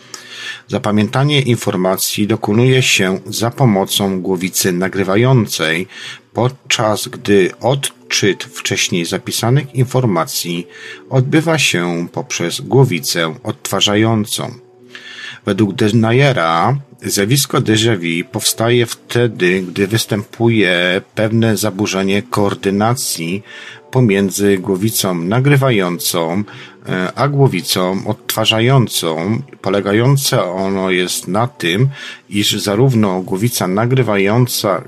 Zapamiętanie informacji dokonuje się za pomocą głowicy nagrywającej, podczas gdy odczyt wcześniej zapisanych informacji odbywa się poprzez głowicę odtwarzającą. Według Desnayera Zjawisko déjà vu powstaje wtedy, gdy występuje pewne zaburzenie koordynacji pomiędzy głowicą nagrywającą e, a głowicą odtwarzającą. Polegające ono jest na tym, iż zarówno głowica nagrywająca,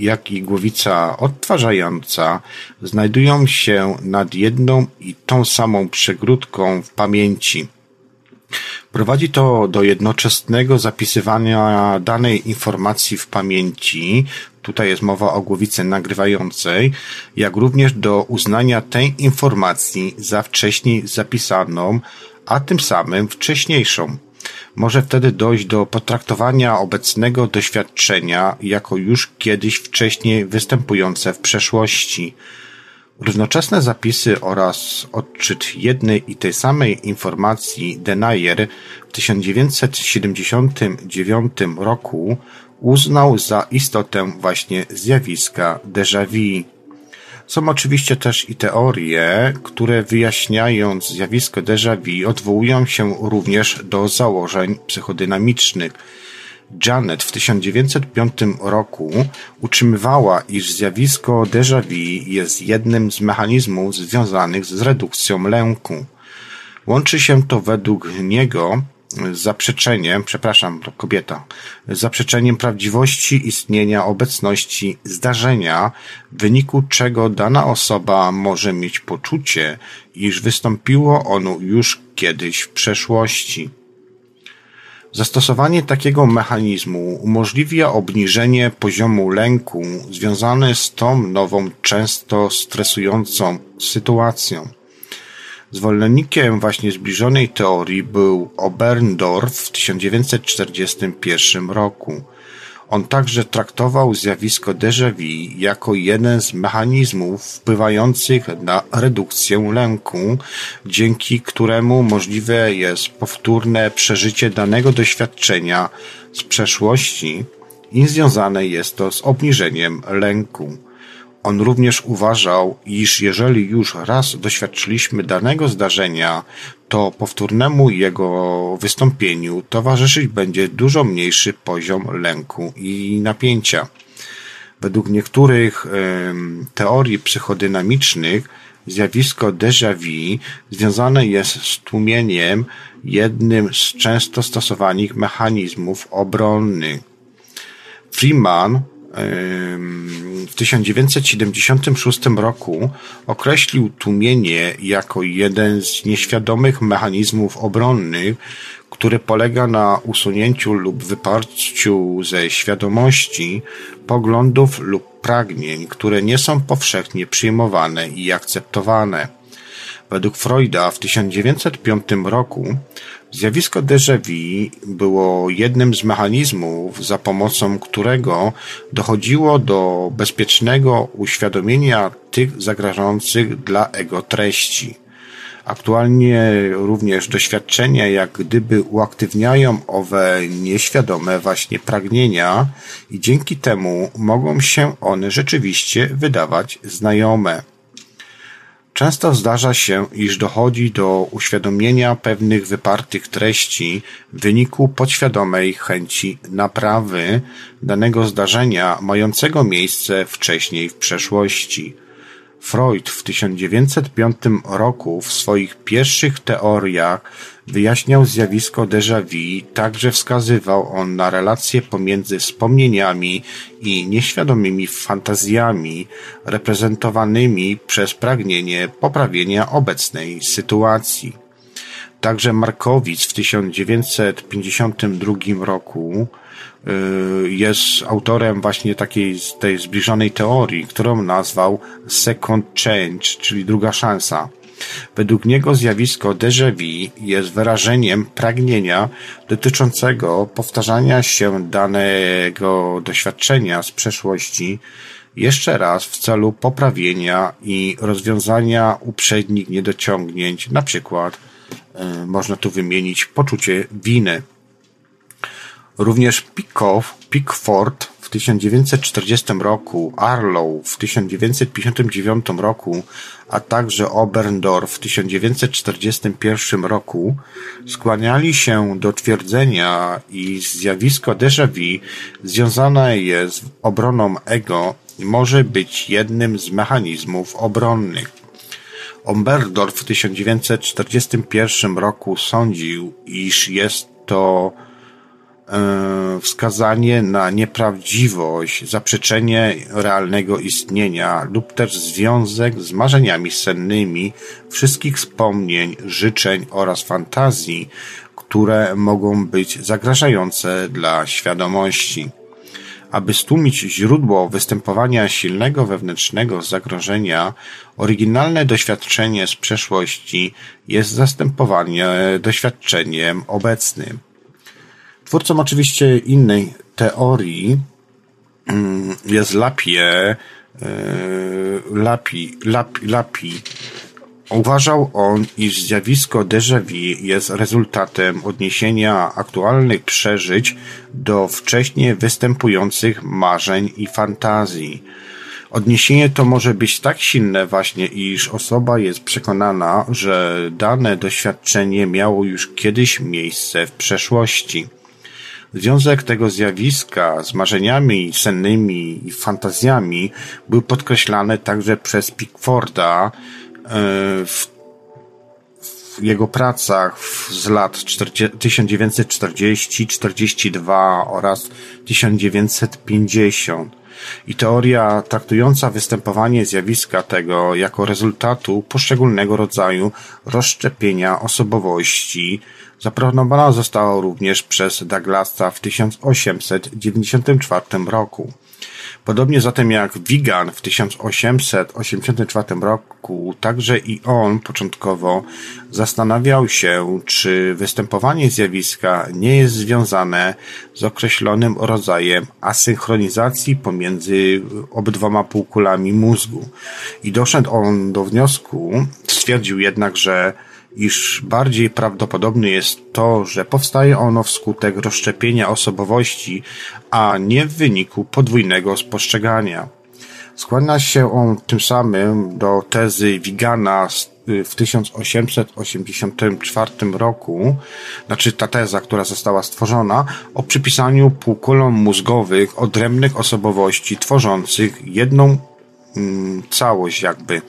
jak i głowica odtwarzająca znajdują się nad jedną i tą samą przegródką w pamięci. Prowadzi to do jednoczesnego zapisywania danej informacji w pamięci, tutaj jest mowa o głowicy nagrywającej, jak również do uznania tej informacji za wcześniej zapisaną, a tym samym wcześniejszą. Może wtedy dojść do potraktowania obecnego doświadczenia jako już kiedyś wcześniej występujące w przeszłości. Równoczesne zapisy oraz odczyt jednej i tej samej informacji Denier w 1979 roku uznał za istotę właśnie zjawiska déjà vu. Są oczywiście też i teorie, które wyjaśniając zjawisko déjà vu odwołują się również do założeń psychodynamicznych. Janet w 1905 roku utrzymywała, iż zjawisko déjà vu jest jednym z mechanizmów związanych z redukcją lęku. Łączy się to według niego z zaprzeczeniem, przepraszam, to kobieta, z zaprzeczeniem prawdziwości istnienia obecności zdarzenia, w wyniku czego dana osoba może mieć poczucie, iż wystąpiło ono już kiedyś w przeszłości. Zastosowanie takiego mechanizmu umożliwia obniżenie poziomu lęku związane z tą nową, często stresującą sytuacją. Zwolennikiem właśnie zbliżonej teorii był Oberndorf w 1941 roku. On także traktował zjawisko déjà vu jako jeden z mechanizmów wpływających na redukcję lęku, dzięki któremu możliwe jest powtórne przeżycie danego doświadczenia z przeszłości i związane jest to z obniżeniem lęku. On również uważał, iż jeżeli już raz doświadczyliśmy danego zdarzenia, to powtórnemu jego wystąpieniu towarzyszyć będzie dużo mniejszy poziom lęku i napięcia. Według niektórych teorii psychodynamicznych zjawisko déjà vu związane jest z tłumieniem jednym z często stosowanych mechanizmów obronnych. Freeman w 1976 roku określił tłumienie jako jeden z nieświadomych mechanizmów obronnych, który polega na usunięciu lub wyparciu ze świadomości poglądów lub pragnień, które nie są powszechnie przyjmowane i akceptowane. Według Freuda w 1905 roku Zjawisko déjà vu było jednym z mechanizmów, za pomocą którego dochodziło do bezpiecznego uświadomienia tych zagrażających dla ego treści. Aktualnie również doświadczenia jak gdyby uaktywniają owe nieświadome właśnie pragnienia i dzięki temu mogą się one rzeczywiście wydawać znajome. Często zdarza się, iż dochodzi do uświadomienia pewnych wypartych treści w wyniku podświadomej chęci naprawy danego zdarzenia mającego miejsce wcześniej w przeszłości. Freud w 1905 roku w swoich pierwszych teoriach wyjaśniał zjawisko déjà vu, także wskazywał on na relacje pomiędzy wspomnieniami i nieświadomymi fantazjami reprezentowanymi przez pragnienie poprawienia obecnej sytuacji. Także Markowicz w 1952 roku Y, jest autorem właśnie takiej tej zbliżonej teorii, którą nazwał second change, czyli druga szansa. Według niego zjawisko déjà vu jest wyrażeniem pragnienia dotyczącego powtarzania się danego doświadczenia z przeszłości jeszcze raz w celu poprawienia i rozwiązania uprzednich niedociągnięć, na przykład y, można tu wymienić poczucie winy. Również Pickoff, Pickford w w 1940 roku, Arlow w 1959 roku, a także Oberndorf w 1941 roku skłaniali się do twierdzenia, iż zjawisko déjà vu związane jest z obroną ego i może być jednym z mechanizmów obronnych. Oberndorf w 1941 roku sądził, iż jest to wskazanie na nieprawdziwość, zaprzeczenie realnego istnienia lub też związek z marzeniami sennymi wszystkich wspomnień, życzeń oraz fantazji, które mogą być zagrażające dla świadomości. Aby stłumić źródło występowania silnego wewnętrznego zagrożenia, oryginalne doświadczenie z przeszłości jest zastępowanie doświadczeniem obecnym. Twórcą oczywiście innej teorii mm, jest Lapie, e, Lapi, Lapi, Lapi. Uważał on, iż zjawisko déjà vu jest rezultatem odniesienia aktualnych przeżyć do wcześniej występujących marzeń i fantazji. Odniesienie to może być tak silne właśnie, iż osoba jest przekonana, że dane doświadczenie miało już kiedyś miejsce w przeszłości. Związek tego zjawiska z marzeniami sennymi i fantazjami był podkreślany także przez Pickforda e, w, jego pracach z lat 1940-42 oraz 1950 i teoria traktująca występowanie zjawiska tego jako rezultatu poszczególnego rodzaju rozszczepienia osobowości zaproponowana została również przez Douglasa w 1894 roku. Podobnie zatem jak Wigan w 1884 roku, także i on początkowo zastanawiał się, czy występowanie zjawiska nie jest związane z określonym rodzajem asynchronizacji pomiędzy obydwoma półkulami mózgu. I doszedł on do wniosku, stwierdził jednak, że iż bardziej prawdopodobne jest to, że powstaje ono wskutek rozszczepienia osobowości, a nie w wyniku podwójnego spostrzegania. Skłania się on tym samym do tezy Wigana w 1884 roku, znaczy ta teza, która została stworzona, o przypisaniu półkulom mózgowych odrębnych osobowości tworzących jedną mm, całość jakby.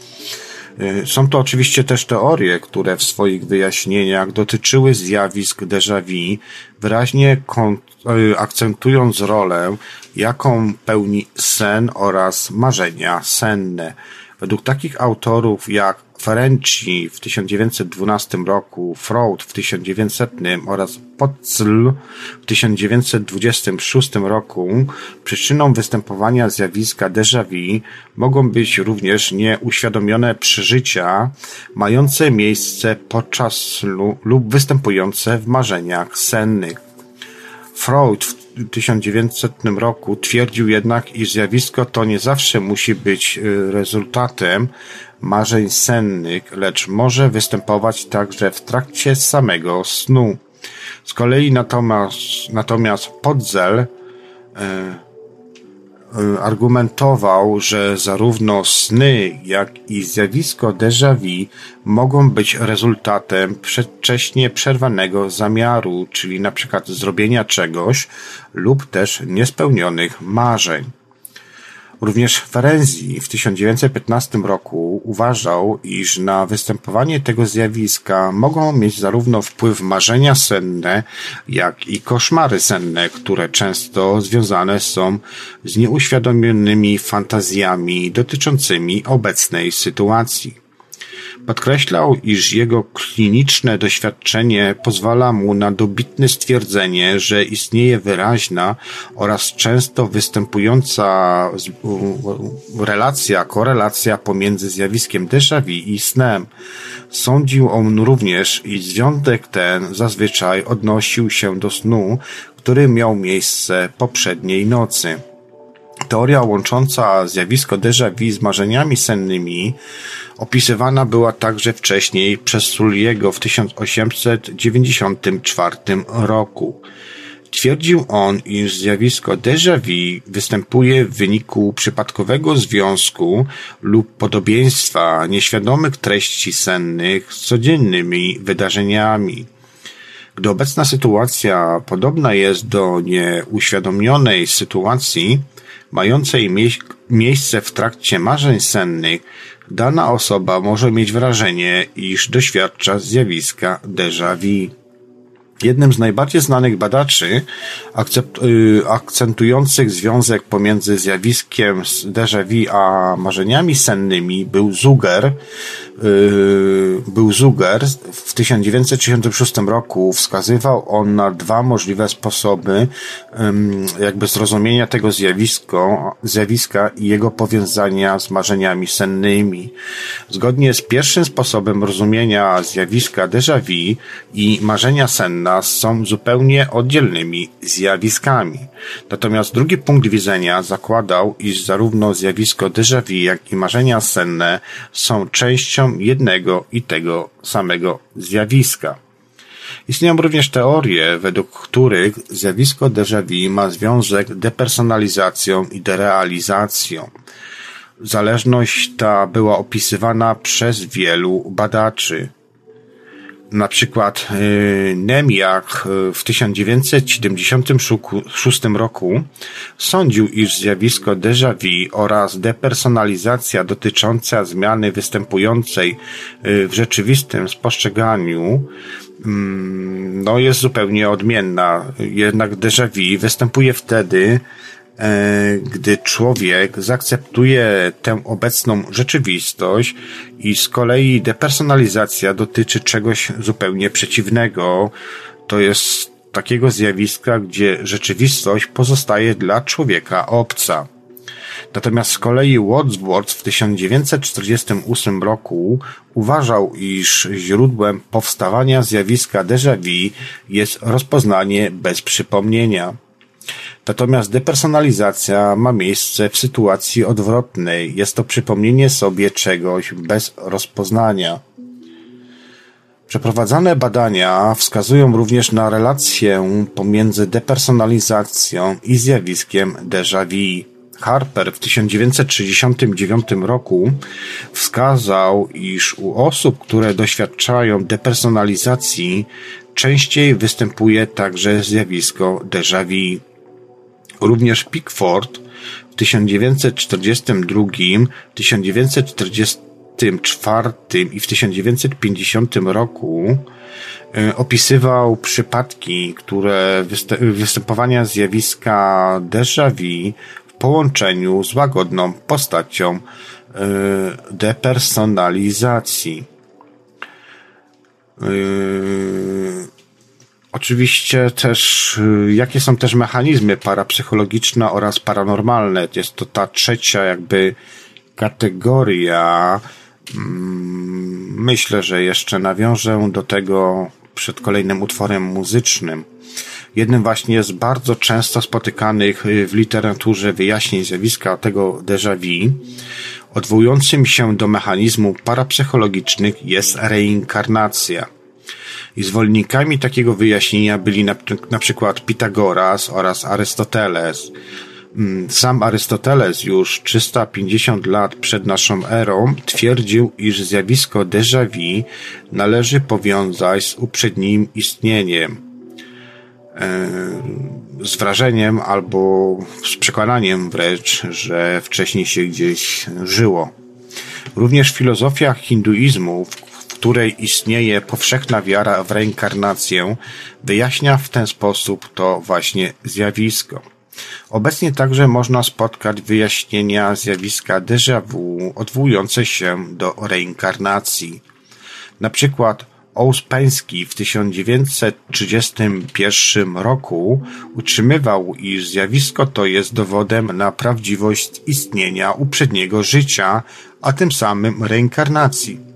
Y, są to oczywiście też teorie, które w swoich wyjaśnieniach dotyczyły zjawisk déjà vu, wyraźnie y, akcentując rolę, jaką pełni sen oraz marzenia senne. Według takich autorów jak Ferenczi w 1912 roku, Freud w 1900 oraz Potzl w 1926 roku przyczyną występowania zjawiska déjà vu mogą być również nieuświadomione przeżycia mające miejsce podczas lub występujące w marzeniach sennych. Freud w 1900 roku twierdził jednak, iż zjawisko to nie zawsze musi być y, rezultatem marzeń sennych, lecz może występować także w trakcie samego snu. Z kolei natomiast, natomiast Podzel e, e, argumentował, że zarówno sny, jak i zjawisko déjà vu mogą być rezultatem przedwcześnie przerwanego zamiaru, czyli przykład zrobienia czegoś lub też niespełnionych marzeń. Również Ferenzi w 1915 roku uważał, iż na występowanie tego zjawiska mogą mieć zarówno wpływ marzenia senne, jak i koszmary senne, które często związane są z nieuświadomionymi fantazjami dotyczącymi obecnej sytuacji. Podkreślał, iż jego kliniczne doświadczenie pozwala mu na dobitne stwierdzenie, że istnieje wyraźna oraz często występująca relacja, korelacja pomiędzy zjawiskiem déjà vu i snem. Sądził on również, iż związek ten zazwyczaj odnosił się do snu, który miał miejsce poprzedniej nocy. Teoria łącząca zjawisko déjà vu z marzeniami sennymi opisywana była także wcześniej przez Sulliego w 1894 roku. Twierdził on, iż zjawisko déjà vu występuje w wyniku przypadkowego związku lub podobieństwa nieświadomych treści sennych z codziennymi wydarzeniami. Gdy obecna sytuacja podobna jest do nieuświadomionej sytuacji, mającej mie miejsce w trakcie marzeń sennych, dana osoba może mieć wrażenie, iż doświadcza zjawiska déjà vu. Jednym z najbardziej znanych badaczy y, akcentujących związek pomiędzy zjawiskiem déjà vu a marzeniami sennymi był Zuger, był Zuger w 1966 roku wskazywał on na dwa możliwe sposoby jakby zrozumienia tego zjawisko, zjawiska i jego powiązania z marzeniami sennymi. Zgodnie z pierwszym sposobem rozumienia zjawiska déjà vu i marzenia senna są zupełnie oddzielnymi zjawiskami. Natomiast drugi punkt widzenia zakładał, iż zarówno zjawisko déjà vu, jak i marzenia senne są częścią jednego i tego samego zjawiska. Istnieją również teorie, według których zjawisko déjà vu ma związek depersonalizacją i derealizacją. Zależność ta była opisywana przez wielu badaczy. Na przykład y, Nemiak y, w 1976 roku sądził, iż zjawisko déjà vu oraz depersonalizacja dotycząca zmiany występującej y, w rzeczywistym spostrzeganiu mm, no, jest zupełnie odmienna. Jednak déjà vu występuje wtedy, gdy człowiek zaakceptuje tę obecną rzeczywistość i z kolei depersonalizacja dotyczy czegoś zupełnie przeciwnego, to jest takiego zjawiska, gdzie rzeczywistość pozostaje dla człowieka obca. Natomiast z kolei Wordsworth w 1948 roku uważał, iż źródłem powstawania zjawiska déjà vu jest rozpoznanie bez przypomnienia. Natomiast depersonalizacja ma miejsce w sytuacji odwrotnej. Jest to przypomnienie sobie czegoś bez rozpoznania. Przeprowadzane badania wskazują również na relację pomiędzy depersonalizacją i zjawiskiem déjà vu. Harper w 1969 roku wskazał, iż u osób, które doświadczają depersonalizacji, częściej występuje także zjawisko déjà vu. Również Pickford w 1942, 1944 i w 1950 roku e, opisywał przypadki, które występowania zjawiska déjà vu w połączeniu z łagodną postacią e, depersonalizacji. E, Oczywiście też, y, jakie są też mechanizmy parapsychologiczne oraz paranormalne. Jest to ta trzecia jakby kategoria. Mm, myślę, że jeszcze nawiążę do tego przed kolejnym utworem muzycznym. Jednym właśnie z bardzo często spotykanych w literaturze wyjaśnień zjawiska tego déjà vu, odwołującym się do mechanizmów parapsychologicznych jest reinkarnacja. I zwolennikami takiego wyjaśnienia byli na, na przykład Pitagoras oraz Arystoteles. Mm, sam Arystoteles już 350 lat przed naszą erą twierdził, iż zjawisko déjà vu należy powiązać z uprzednim istnieniem. E, z wrażeniem albo z przekonaniem wręcz, że wcześniej się gdzieś żyło. Również filozofia hinduizmu, której istnieje powszechna wiara w reinkarnację, wyjaśnia w ten sposób to właśnie zjawisko. Obecnie także można spotkać wyjaśnienia zjawiska déjà vu odwołujące się do reinkarnacji. Na przykład Ouspeński w 1931 roku utrzymywał, iż zjawisko to jest dowodem na prawdziwość istnienia uprzedniego życia, a tym samym reinkarnacji.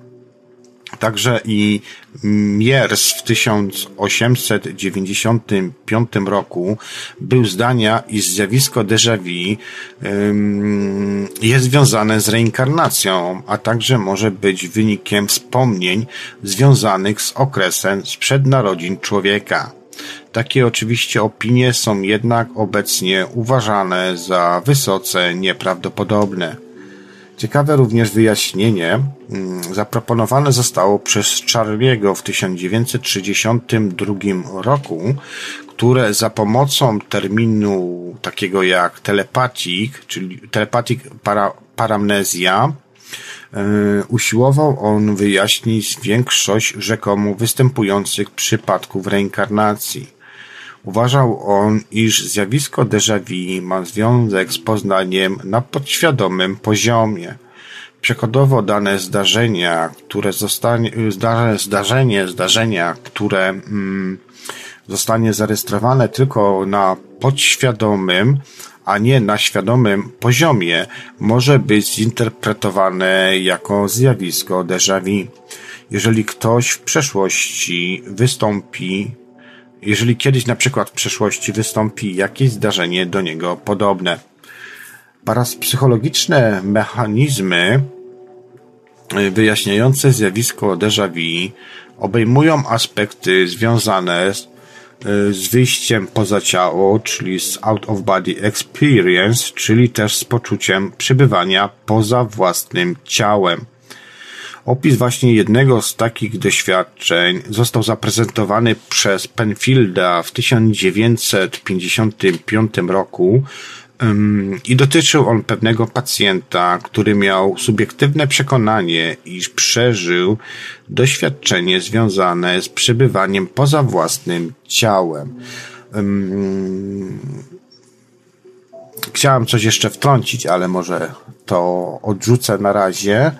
Także i Miers w 1895 roku był zdania, iż zjawisko déjà vu jest związane z reinkarnacją, a także może być wynikiem wspomnień związanych z okresem sprzed narodzin człowieka. Takie oczywiście opinie są jednak obecnie uważane za wysoce nieprawdopodobne. Ciekawe również wyjaśnienie mm, zaproponowane zostało przez Charlie'ego w 1932 roku, które za pomocą terminu takiego jak telepatik, czyli telepatik para, paramnezja, yy, usiłował on wyjaśnić większość rzekomo występujących przypadków reinkarnacji. Uważał on, iż zjawisko déjà vu ma związek z poznaniem na podświadomym poziomie. Przykładowo dane zdarzenia, które zostanie, zdarzenie, zdarzenia, które mm, zostanie zarejestrowane tylko na podświadomym, a nie na świadomym poziomie, może być zinterpretowane jako zjawisko déjà vu. Jeżeli ktoś w przeszłości wystąpi jeżeli kiedyś na przykład w przeszłości wystąpi jakieś zdarzenie do niego podobne. Parapsychologiczne mechanizmy y, wyjaśniające zjawisko déjà vu obejmują aspekty związane z, y, z wyjściem poza ciało, czyli z out of body experience, czyli też z poczuciem przebywania poza własnym ciałem. Opis właśnie jednego z takich doświadczeń został zaprezentowany przez Penfielda w 1955 roku i dotyczył on pewnego pacjenta, który miał subiektywne przekonanie, iż przeżył doświadczenie związane z przebywaniem poza własnym ciałem. Chciałem coś jeszcze wtrącić, ale może to odrzucę na razie.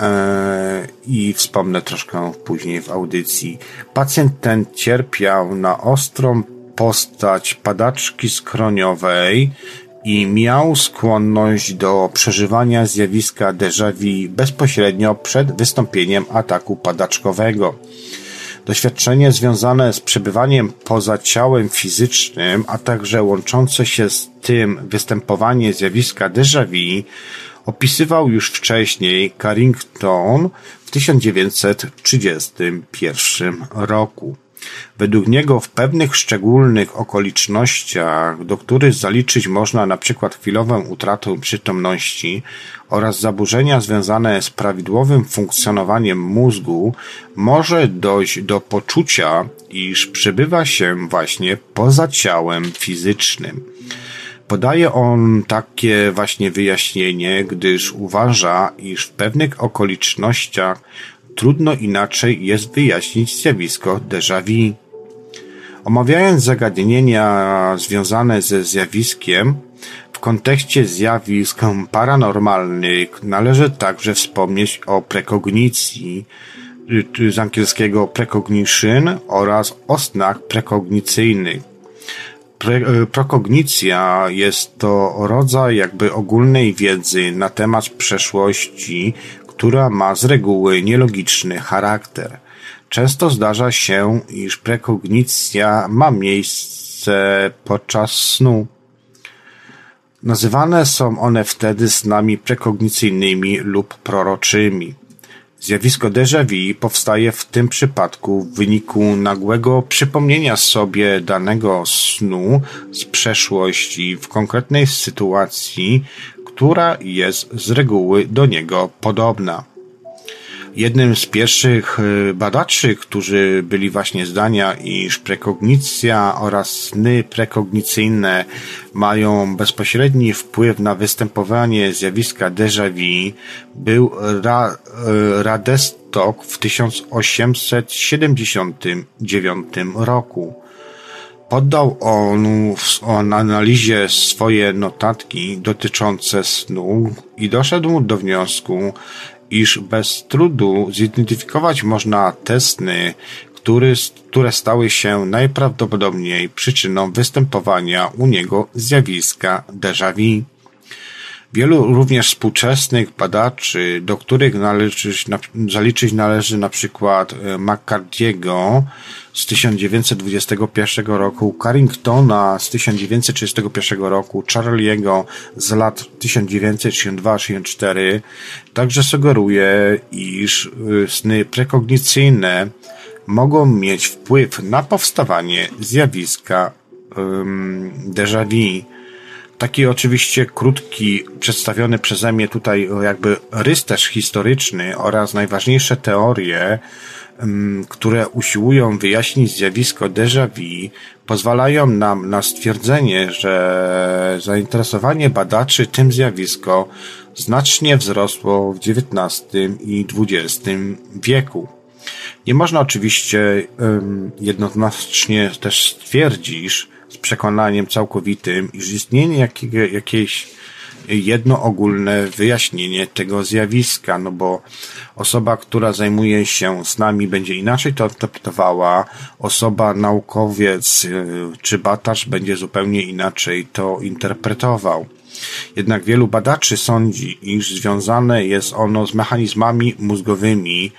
E, i wspomnę troszkę później w audycji. Pacjent ten cierpiał na ostrą postać padaczki skroniowej i miał skłonność do przeżywania zjawiska déjà vu bezpośrednio przed wystąpieniem ataku padaczkowego. Doświadczenie związane z przebywaniem poza ciałem fizycznym, a także łączące się z tym występowanie zjawiska déjà vu opisywał już wcześniej Carrington w 1931 roku. Według niego w pewnych szczególnych okolicznościach, do których zaliczyć można na przykład chwilową utratę przytomności oraz zaburzenia związane z prawidłowym funkcjonowaniem mózgu, może dojść do poczucia, iż przebywa się właśnie poza ciałem fizycznym. Podaje on takie właśnie wyjaśnienie, gdyż uważa, iż w pewnych okolicznościach trudno inaczej jest wyjaśnić zjawisko déjà vu. Omawiając zagadnienia związane ze zjawiskiem, w kontekście zjawisk paranormalnych należy także wspomnieć o prekognicji, z angielskiego precognition oraz osnach prekognicyjnych. Pre, prokognicja jest to rodzaj jakby ogólnej wiedzy na temat przeszłości, która ma z reguły nielogiczny charakter. Często zdarza się, iż prekognicja ma miejsce podczas snu. Nazywane są one wtedy snami prekognicyjnymi lub proroczymi. Zjawisko déjà vu powstaje w tym przypadku w wyniku nagłego przypomnienia sobie danego snu z przeszłości w konkretnej sytuacji, która jest z reguły do niego podobna. Jednym z pierwszych y, badaczy, którzy byli właśnie zdania, iż prekognicja oraz sny prekognicyjne mają bezpośredni wpływ na występowanie zjawiska déjà vu, był Ra, y, Radestok w 1879 roku. Poddał on w analizie swoje notatki dotyczące snu i doszedł do wniosku, iż bez trudu zidentyfikować można te sny, który, które stały się najprawdopodobniej przyczyną występowania u niego zjawiska déjà vu. Wielu również współczesnych badaczy, do których należy, zaliczyć należy na przykład e, McCarthy'ego z 1921 roku, Carringtona z 1931 roku, Charlie'ego z lat 1932-34, także sugeruje, iż e, sny prekognicyjne mogą mieć wpływ na powstawanie zjawiska um, déjà vu. Taki oczywiście krótki, przedstawiony przeze mnie tutaj jakby rys też historyczny oraz najważniejsze teorie, które usiłują wyjaśnić zjawisko déjà vu, pozwalają nam na stwierdzenie, że zainteresowanie badaczy tym zjawisko znacznie wzrosło w XIX i XX wieku. Nie można oczywiście jednoznacznie też stwierdzić z przekonaniem całkowitym, iż istnienie jakiego, jakiejś jedno ogólne wyjaśnienie tego zjawiska, no bo osoba, która zajmuje się z nami będzie inaczej to interpretowała, osoba naukowiec y, czy badacz będzie zupełnie inaczej to interpretował. Jednak wielu badaczy sądzi, iż związane jest ono z mechanizmami mózgowymi,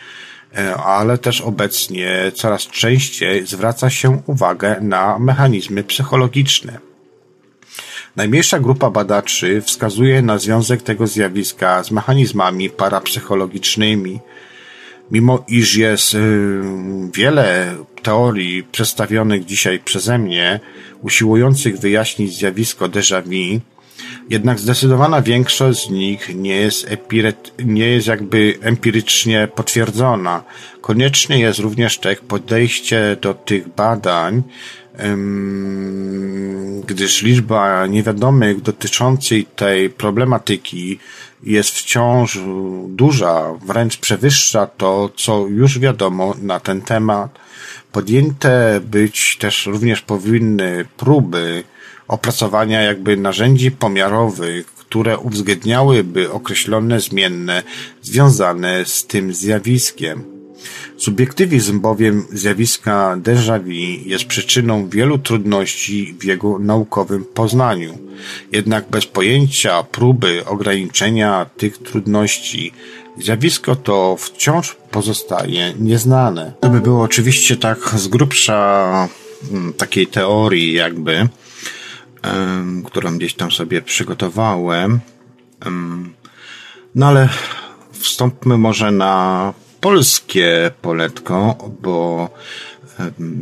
y, ale też obecnie coraz częściej zwraca się uwagę na mechanizmy psychologiczne. Najmniejsza grupa badaczy wskazuje na związek tego zjawiska z mechanizmami parapsychologicznymi. Mimo iż jest y, wiele teorii przedstawionych dzisiaj przeze mnie, usiłujących wyjaśnić zjawisko déjà vu, jednak zdecydowana większość z nich nie jest, nie jest jakby empirycznie potwierdzona. Konieczne jest również tak podejście do tych badań, gdyż liczba niewiadomych dotyczących tej problematyki jest wciąż duża, wręcz przewyższa to, co już wiadomo na ten temat. Podjęte być też również powinny próby opracowania jakby narzędzi pomiarowych, które uwzględniałyby określone zmienne związane z tym zjawiskiem. Subiektywizm bowiem zjawiska déjà vu jest przyczyną wielu trudności w jego naukowym poznaniu. Jednak bez pojęcia próby ograniczenia tych trudności zjawisko to wciąż pozostaje nieznane. To by było oczywiście tak z grubsza mm, takiej teorii jakby, którą gdzieś tam sobie przygotowałem. No ale wstąpmy może na polskie poletko, bo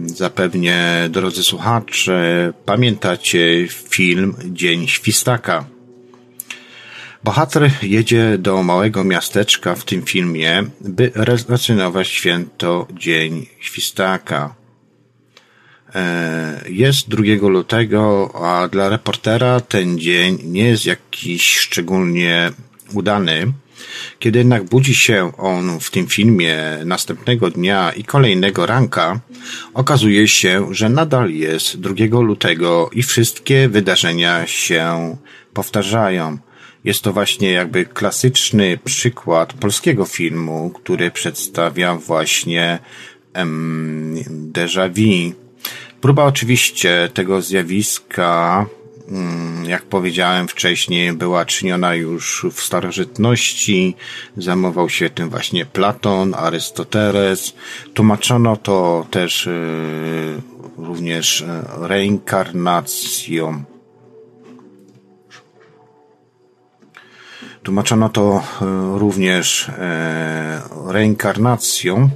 zapewnie, drodzy słuchacze, pamiętacie film Dzień Świstaka. Bohater jedzie do małego miasteczka w tym filmie, by relacjonować święto Dzień Świstaka. E, jest 2 lutego, a dla reportera ten dzień nie jest jakiś szczególnie udany. Kiedy jednak budzi się on w tym filmie następnego dnia i kolejnego ranka, okazuje się, że nadal jest 2 lutego i wszystkie wydarzenia się powtarzają. Jest to właśnie jakby klasyczny przykład polskiego filmu, który przedstawia właśnie em, déjà vu. Próba oczywiście tego zjawiska jak powiedziałem wcześniej, była czyniona już w starożytności. Zajmował się tym właśnie Platon, Arystoteles. Tłumaczono to też y, również y, reinkarnacją. Tłumaczono to y, również reinkarnacją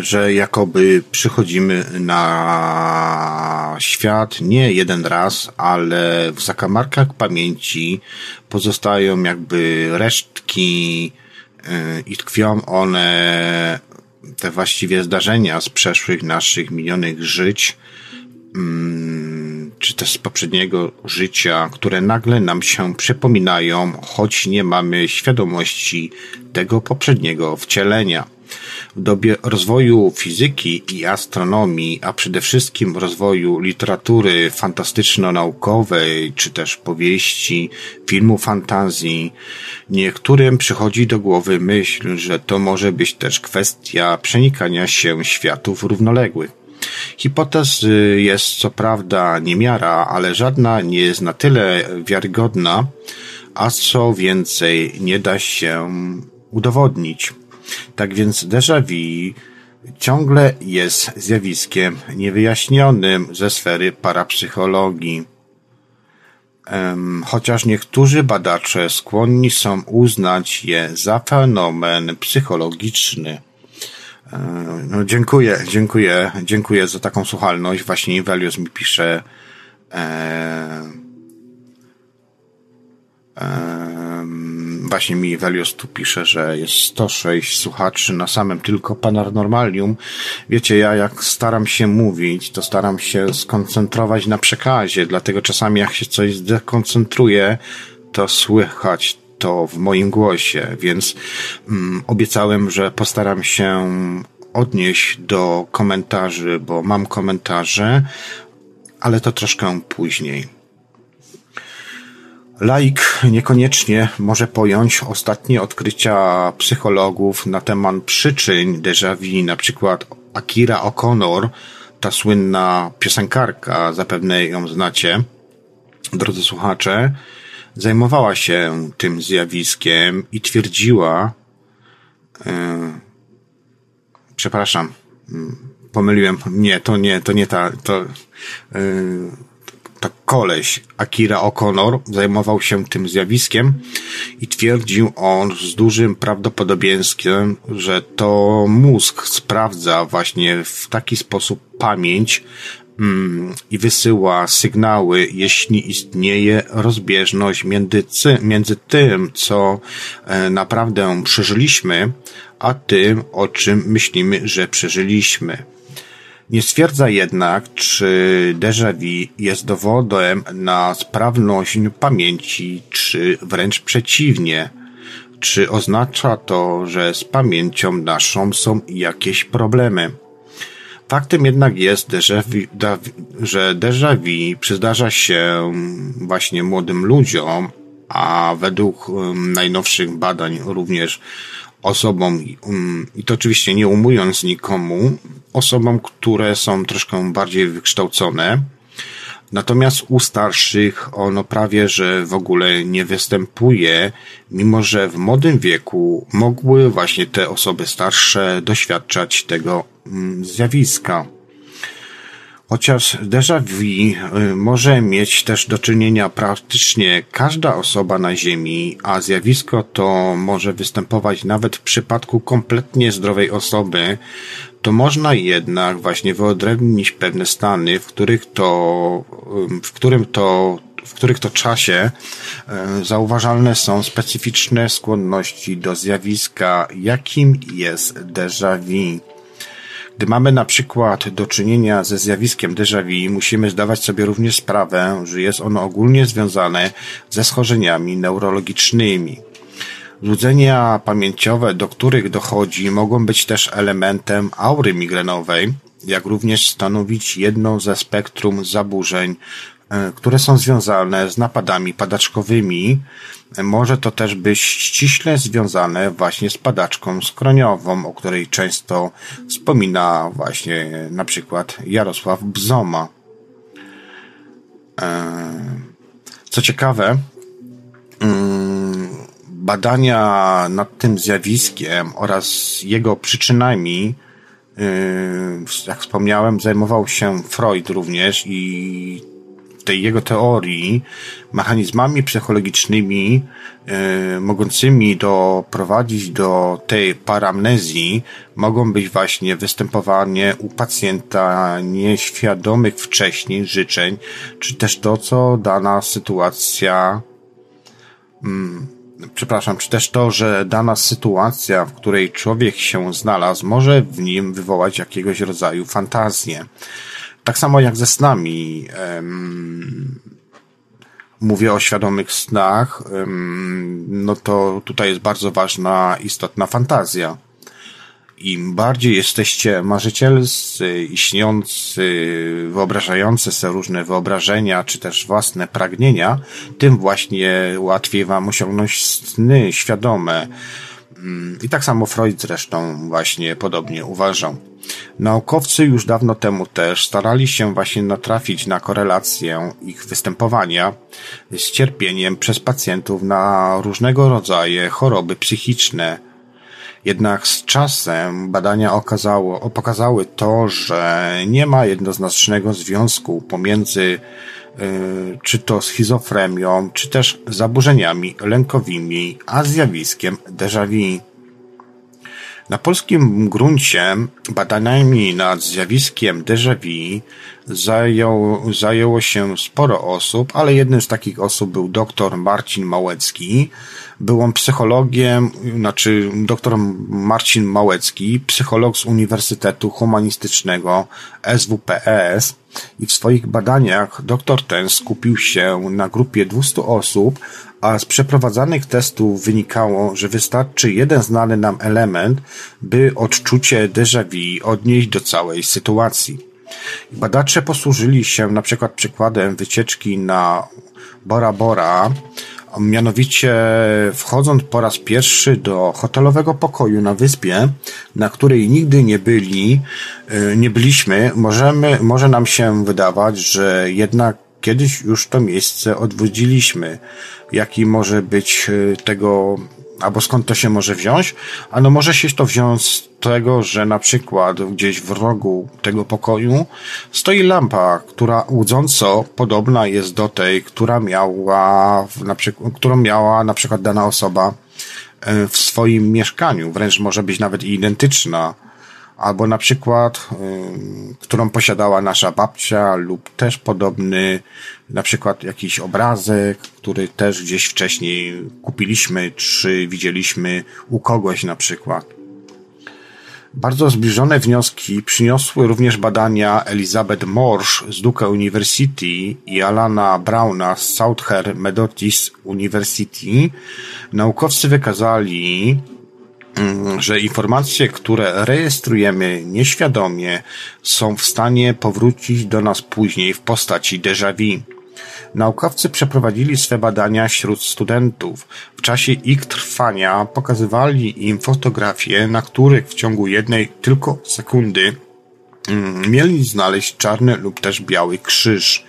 że jakoby przychodzimy na świat nie jeden raz, ale w zakamarkach pamięci pozostają jakby resztki e, i tkwią one, te właściwie zdarzenia z przeszłych naszych minionych żyć, mm, czy też z poprzedniego życia, które nagle nam się przypominają, choć nie mamy świadomości tego poprzedniego wcielenia. W dobie rozwoju fizyki i astronomii, a przede wszystkim rozwoju literatury fantastyczno-naukowej, czy też powieści, filmu fantazji, niektórym przychodzi do głowy myśl, że to może być też kwestia przenikania się światów równoległych. Hipotez jest co prawda niemiara, ale żadna nie jest na tyle wiarygodna, a co więcej nie da się udowodnić. Tak więc déjà vu ciągle jest zjawiskiem niewyjaśnionym ze sfery parapsychologii. Chociaż niektórzy badacze skłonni są uznać je za fenomen psychologiczny. No, dziękuję, dziękuję, dziękuję za taką słuchalność. Właśnie Invelius mi pisze. E, właśnie mi Velios tu pisze, że jest 106 słuchaczy na samym tylko Paranormalium. Wiecie, ja jak staram się mówić, to staram się skoncentrować na przekazie, dlatego czasami jak się coś zdekoncentruje, to słychać to w moim głosie, więc mm, obiecałem, że postaram się odnieść do komentarzy, bo mam komentarze, ale to troszkę później. Laik niekoniecznie może pojąć ostatnie odkrycia psychologów na temat przyczyn déjà vu, na przykład Akira O'Connor, ta słynna piosenkarka, zapewne ją znacie, drodzy słuchacze, zajmowała się tym zjawiskiem i twierdziła, yy, przepraszam, mm, pomyliłem, nie, to nie, to nie ta, to, yy, tak koleś Akira O'Connor zajmował się tym zjawiskiem i twierdził on z dużym prawdopodobieństwem, że to mózg sprawdza właśnie w taki sposób pamięć mm, i wysyła sygnały, jeśli istnieje rozbieżność między, między tym, co e, naprawdę przeżyliśmy, a tym, o czym myślimy, że przeżyliśmy. Nie stwierdza jednak, czy déjà vu jest dowodem na sprawność pamięci, czy wręcz przeciwnie. Czy oznacza to, że z pamięcią naszą są jakieś problemy? Faktem jednak jest, że déjà vu przydarza się właśnie młodym ludziom, a według najnowszych badań również osobom, um, i to oczywiście nie umując nikomu, osobom, które są troszkę bardziej wykształcone. Natomiast u starszych ono prawie, że w ogóle nie występuje, mimo że w młodym wieku mogły właśnie te osoby starsze doświadczać tego um, zjawiska. Chociaż déjà vu y, może mieć też do czynienia praktycznie każda osoba na Ziemi, a zjawisko to może występować nawet w przypadku kompletnie zdrowej osoby, to można jednak właśnie wyodrębnić pewne stany, w których to, y, w którym to w których to czasie y, zauważalne są specyficzne skłonności do zjawiska, jakim jest déjà vu. Gdy mamy na przykład do czynienia ze zjawiskiem déjà vu, musimy zdawać sobie również sprawę, że jest ono ogólnie związane ze schorzeniami neurologicznymi. Złudzenia pamięciowe, do których dochodzi, mogą być też elementem aury migrenowej, jak również stanowić jedną ze spektrum zaburzeń, e, które są związane z napadami padaczkowymi, może to też być ściśle związane właśnie z padaczką skroniową, o której często wspomina właśnie na przykład Jarosław Bzoma. E, co ciekawe, mm, badania nad tym zjawiskiem oraz jego przyczynami, e, jak wspomniałem, zajmował się Freud również i tej jego teorii mechanizmami psychologicznymi e, mogącymi doprowadzić do tej paramnezji mogą być właśnie występowanie u pacjenta nieświadomych wcześniej życzeń, czy też to, co dana sytuacja mm, przepraszam, czy też to, że dana sytuacja, w której człowiek się znalazł, może w nim wywołać jakiegoś rodzaju fantazję. Tak samo jak ze snami. Mówię o świadomych snach, no to tutaj jest bardzo ważna, istotna fantazja. Im bardziej jesteście marzycielscy i śniący, wyobrażający sobie różne wyobrażenia, czy też własne pragnienia, tym właśnie łatwiej wam osiągnąć sny świadome. I tak samo Freud zresztą właśnie podobnie uważał. Naukowcy już dawno temu też starali się właśnie natrafić na korelację ich występowania z cierpieniem przez pacjentów na różnego rodzaju choroby psychiczne. Jednak z czasem badania okazało, pokazały to, że nie ma jednoznacznego związku pomiędzy yy, czy to schizofrenią, czy też zaburzeniami lękowymi, a zjawiskiem déjà vu. Na polskim gruncie badaniami nad zjawiskiem déjà vu zajął, zajęło się sporo osób, ale jednym z takich osób był dr Marcin Małecki. Był on psychologiem, znaczy dr Marcin Małecki, psycholog z Uniwersytetu Humanistycznego SWPS i w swoich badaniach doktor ten skupił się na grupie 200 osób, a z przeprowadzanych testów wynikało, że wystarczy jeden znany nam element, by odczucie déjà vu odnieść do całej sytuacji. Badacze posłużyli się na przykład przykładem wycieczki na Bora Bora, mianowicie wchodząc po raz pierwszy do hotelowego pokoju na wyspie, na której nigdy nie byli, e, nie byliśmy, możemy, może nam się wydawać, że jednak kiedyś już to miejsce odwiedziliśmy. Jaki może być e, tego albo skąd to się może wziąć? Ano może się to wziąć z tego, że na przykład gdzieś w rogu tego pokoju stoi lampa, która łudząco podobna jest do tej, która miała, na przykład, którą miała na przykład dana osoba e, w swoim mieszkaniu. Wręcz może być nawet identyczna albo na przykład, którą posiadała nasza babcia, lub też podobny, na przykład jakiś obrazek, który też gdzieś wcześniej kupiliśmy, czy widzieliśmy u kogoś na przykład. Bardzo zbliżone wnioski przyniosły również badania Elizabeth Morsch z Duke University i Alana Browna z Southern Methodist University. Naukowcy wykazali, że informacje, które rejestrujemy nieświadomie, są w stanie powrócić do nas później w postaci déjà vu. Naukowcy przeprowadzili swe badania wśród studentów. W czasie ich trwania pokazywali im fotografie, na których w ciągu jednej tylko sekundy mm, mieli znaleźć czarny lub też biały krzyż.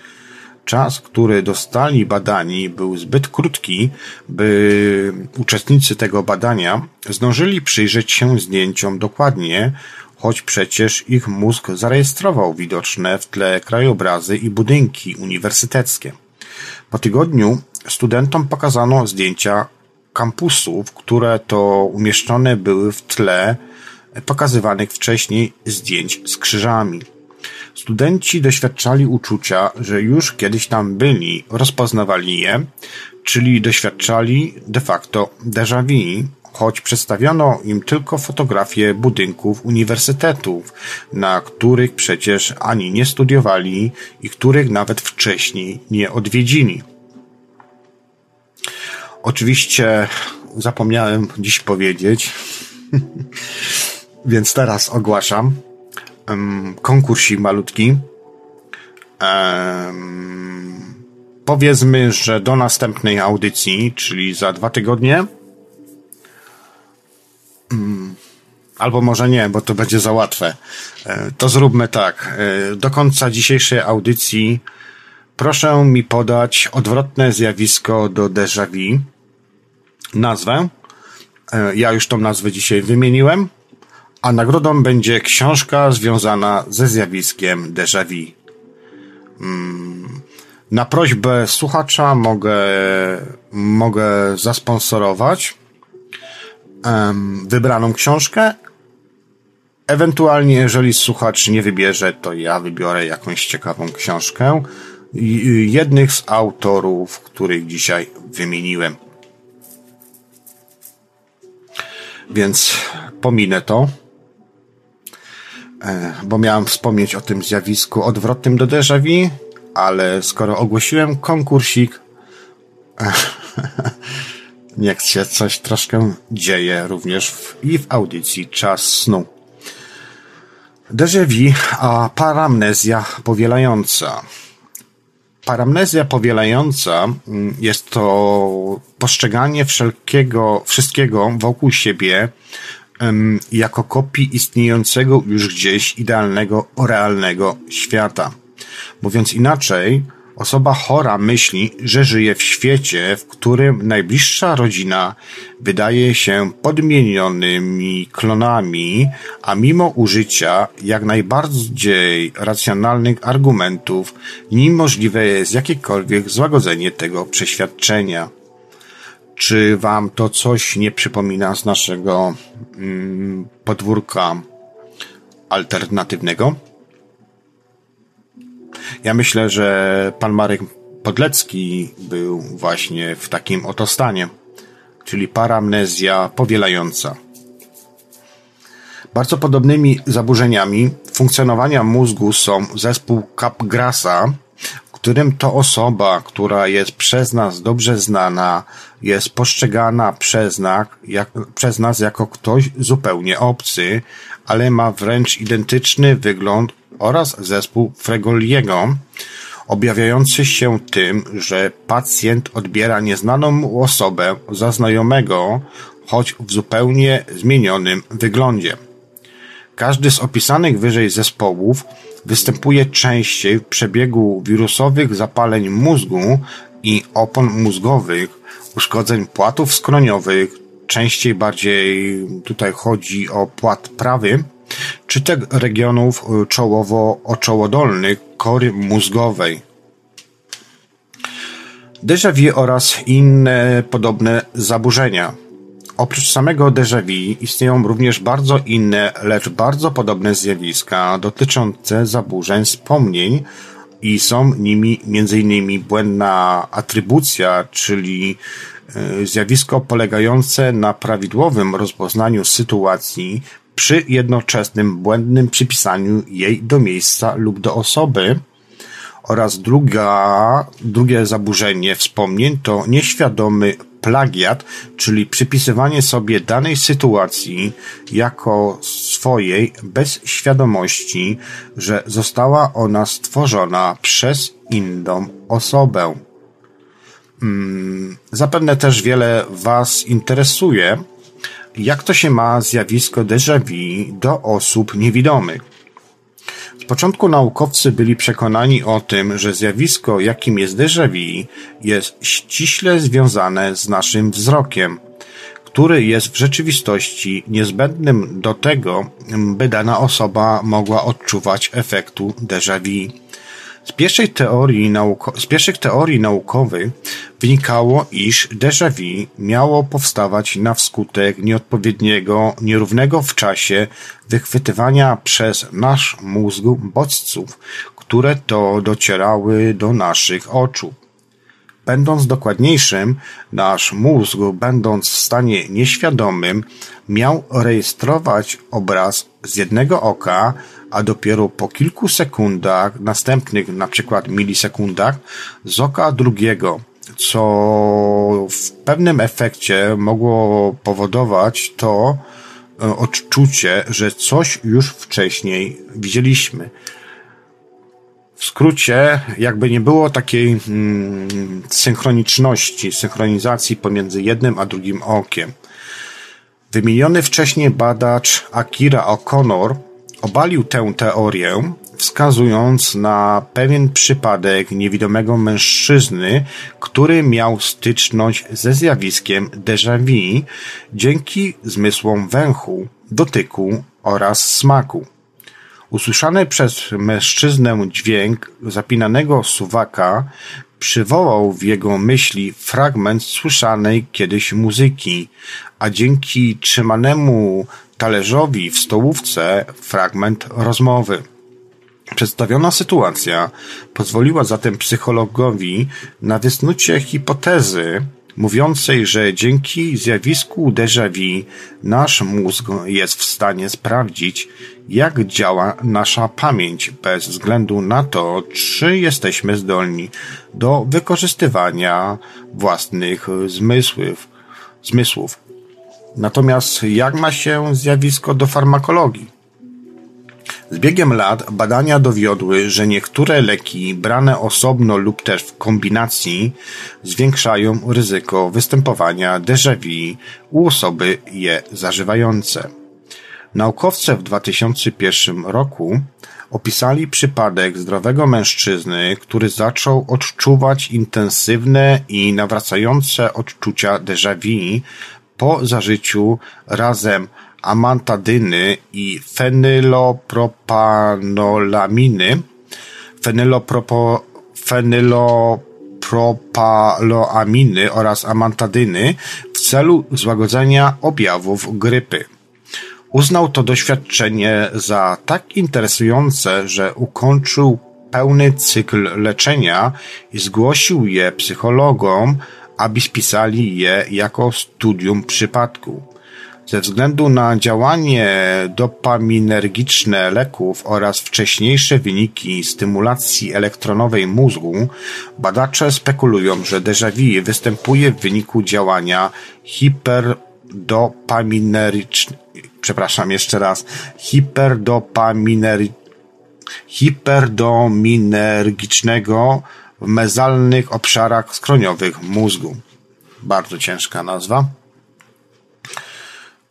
Czas, który dostali badani, był zbyt krótki, by uczestnicy tego badania zdążyli przyjrzeć się zdjęciom dokładnie, choć przecież ich mózg zarejestrował widoczne w tle krajobrazy i budynki uniwersyteckie. Po tygodniu studentom pokazano zdjęcia kampusów, które to umieszczone były w tle pokazywanych wcześniej zdjęć z krzyżami. Studenci doświadczali uczucia, że już kiedyś tam byli, rozpoznawali je, czyli doświadczali de facto déjà vu, choć przedstawiono im tylko fotografie budynków uniwersytetów, na których przecież ani nie studiowali i których nawet wcześniej nie odwiedzili. Oczywiście zapomniałem dziś powiedzieć, więc teraz ogłaszam, um, konkursik malutki. Um, powiedzmy, że do następnej audycji, czyli za dwa tygodnie, um, albo może nie, bo to będzie za łatwe. E, to zróbmy tak. E, do końca dzisiejszej audycji proszę mi podać odwrotne zjawisko do déjà vu. Nazwę. E, ja już tą nazwę dzisiaj wymieniłem a nagrodą będzie książka związana ze zjawiskiem déjà vu. Mm, na prośbę słuchacza mogę, mogę zasponsorować wybraną książkę. Ewentualnie, jeżeli słuchacz nie wybierze, to ja wybiorę jakąś ciekawą książkę jednych z autorów, których dzisiaj wymieniłem. Więc pominę to. E, bo miałem wspomnieć o tym zjawisku odwrotnym do déjà vu, ale skoro ogłosiłem konkursik, niech się coś troszkę dzieje również w, i w audycji Czas Snu. Déjà vu, a paramnezja powielająca. Paramnezja powielająca mm, jest to postrzeganie wszelkiego, wszystkiego wokół siebie jako kopii istniejącego już gdzieś idealnego, realnego świata. Mówiąc inaczej, osoba chora myśli, że żyje w świecie, w którym najbliższa rodzina wydaje się podmienionymi klonami, a mimo użycia jak najbardziej racjonalnych argumentów, niemożliwe jest jakiekolwiek złagodzenie tego przeświadczenia. Czy wam to coś nie przypomina z naszego mm, podwórka alternatywnego? Ja myślę, że pan Marek Podlecki był właśnie w takim oto stanie, czyli paramnezja powielająca. Bardzo podobnymi zaburzeniami funkcjonowania mózgu są zespół Capgrasa, którym to osoba, która jest przez nas dobrze znana, jest postrzegana przez nas, jak, przez nas jako ktoś zupełnie obcy, ale ma wręcz identyczny wygląd oraz zespół Fregoliego, objawiający się tym, że pacjent odbiera nieznaną mu osobę za znajomego, choć w zupełnie zmienionym wyglądzie. Każdy z opisanych wyżej zespołów występuje częściej w przebiegu wirusowych zapaleń mózgu i opon mózgowych, uszkodzeń płatów skroniowych, częściej bardziej tutaj chodzi o płat prawy, czy te regionów czołowo-oczołodolnych kory mózgowej. Déjà vu oraz inne podobne zaburzenia. Oprócz samego déjà vu istnieją również bardzo inne, lecz bardzo podobne zjawiska dotyczące zaburzeń wspomnień i są nimi m.in. błędna atrybucja, czyli e, zjawisko polegające na prawidłowym rozpoznaniu sytuacji przy jednoczesnym błędnym przypisaniu jej do miejsca lub do osoby, oraz druga, drugie zaburzenie wspomnień to nieświadomy plagiat, czyli przypisywanie sobie danej sytuacji jako swojej bez świadomości, że została ona stworzona przez inną osobę. Hmm, zapewne też wiele Was interesuje, jak to się ma zjawisko déjà vu do osób niewidomych. Z początku naukowcy byli przekonani o tym, że zjawisko, jakim jest déjà vu, jest ściśle związane z naszym wzrokiem, który jest w rzeczywistości niezbędnym do tego, by dana osoba mogła odczuwać efektu déjà vu. Z pierwszej teorii nauko- z pierwszych teorii naukowych wynikało, iż déjà vu miało powstawać na wskutek nieodpowiedniego, nierównego w czasie wychwytywania przez nasz mózg bodźców, które to docierały do naszych oczu. Będąc dokładniejszym, nasz mózg, będąc w stanie nieświadomym, miał rejestrować obraz z jednego oka, a dopiero po kilku sekundach, następnych na przykład milisekundach, z oka drugiego, co w pewnym efekcie mogło powodować to e, odczucie, że coś już wcześniej widzieliśmy. W skrócie, jakby nie było takiej hmm, synchroniczności, synchronizacji pomiędzy jednym a drugim okiem. Wymieniony wcześniej badacz Akira O'Connor obalił tę teorię, wskazując na pewien przypadek niewidomego mężczyzny, który miał styczność ze zjawiskiem déjà vu dzięki zmysłom węchu, dotyku oraz smaku. Usłyszany przez mężczyznę dźwięk zapinanego suwaka przywołał w jego myśli fragment słyszanej kiedyś muzyki, a dzięki trzymanemu talerzowi w stołówce fragment rozmowy. Przedstawiona sytuacja pozwoliła zatem psychologowi na wysnucie hipotezy mówiącej, że dzięki zjawisku déjà vu nasz mózg jest w stanie sprawdzić, jak działa nasza pamięć bez względu na to, czy jesteśmy zdolni do wykorzystywania własnych zmysłów. zmysłów. Natomiast jak ma się zjawisko do farmakologii? Z biegiem lat badania dowiodły, że niektóre leki brane osobno lub też w kombinacji zwiększają ryzyko występowania déjà vu u osoby je zażywające. Naukowcy w 2001 roku opisali przypadek zdrowego mężczyzny, który zaczął odczuwać intensywne i nawracające odczucia déjà vu po zażyciu razem amantadyny i fenylopropanolaminy, fenylopropo, fenylopropanolamidy propaloaminy oraz amantadyny w celu złagodzenia objawów grypy. Uznał to doświadczenie za tak interesujące, że ukończył pełny cykl leczenia i zgłosił je psychologom, aby spisali je jako studium przypadku. Ze względu na działanie dopaminergiczne leków oraz wcześniejsze wyniki stymulacji elektronowej mózgu, badacze spekulują, że déjà vu występuje w wyniku działania hiperdopaminerycznego, przepraszam jeszcze raz, hiperdopaminery, hiperdominergicznego w mezalnych obszarach skroniowych mózgu. Bardzo ciężka nazwa.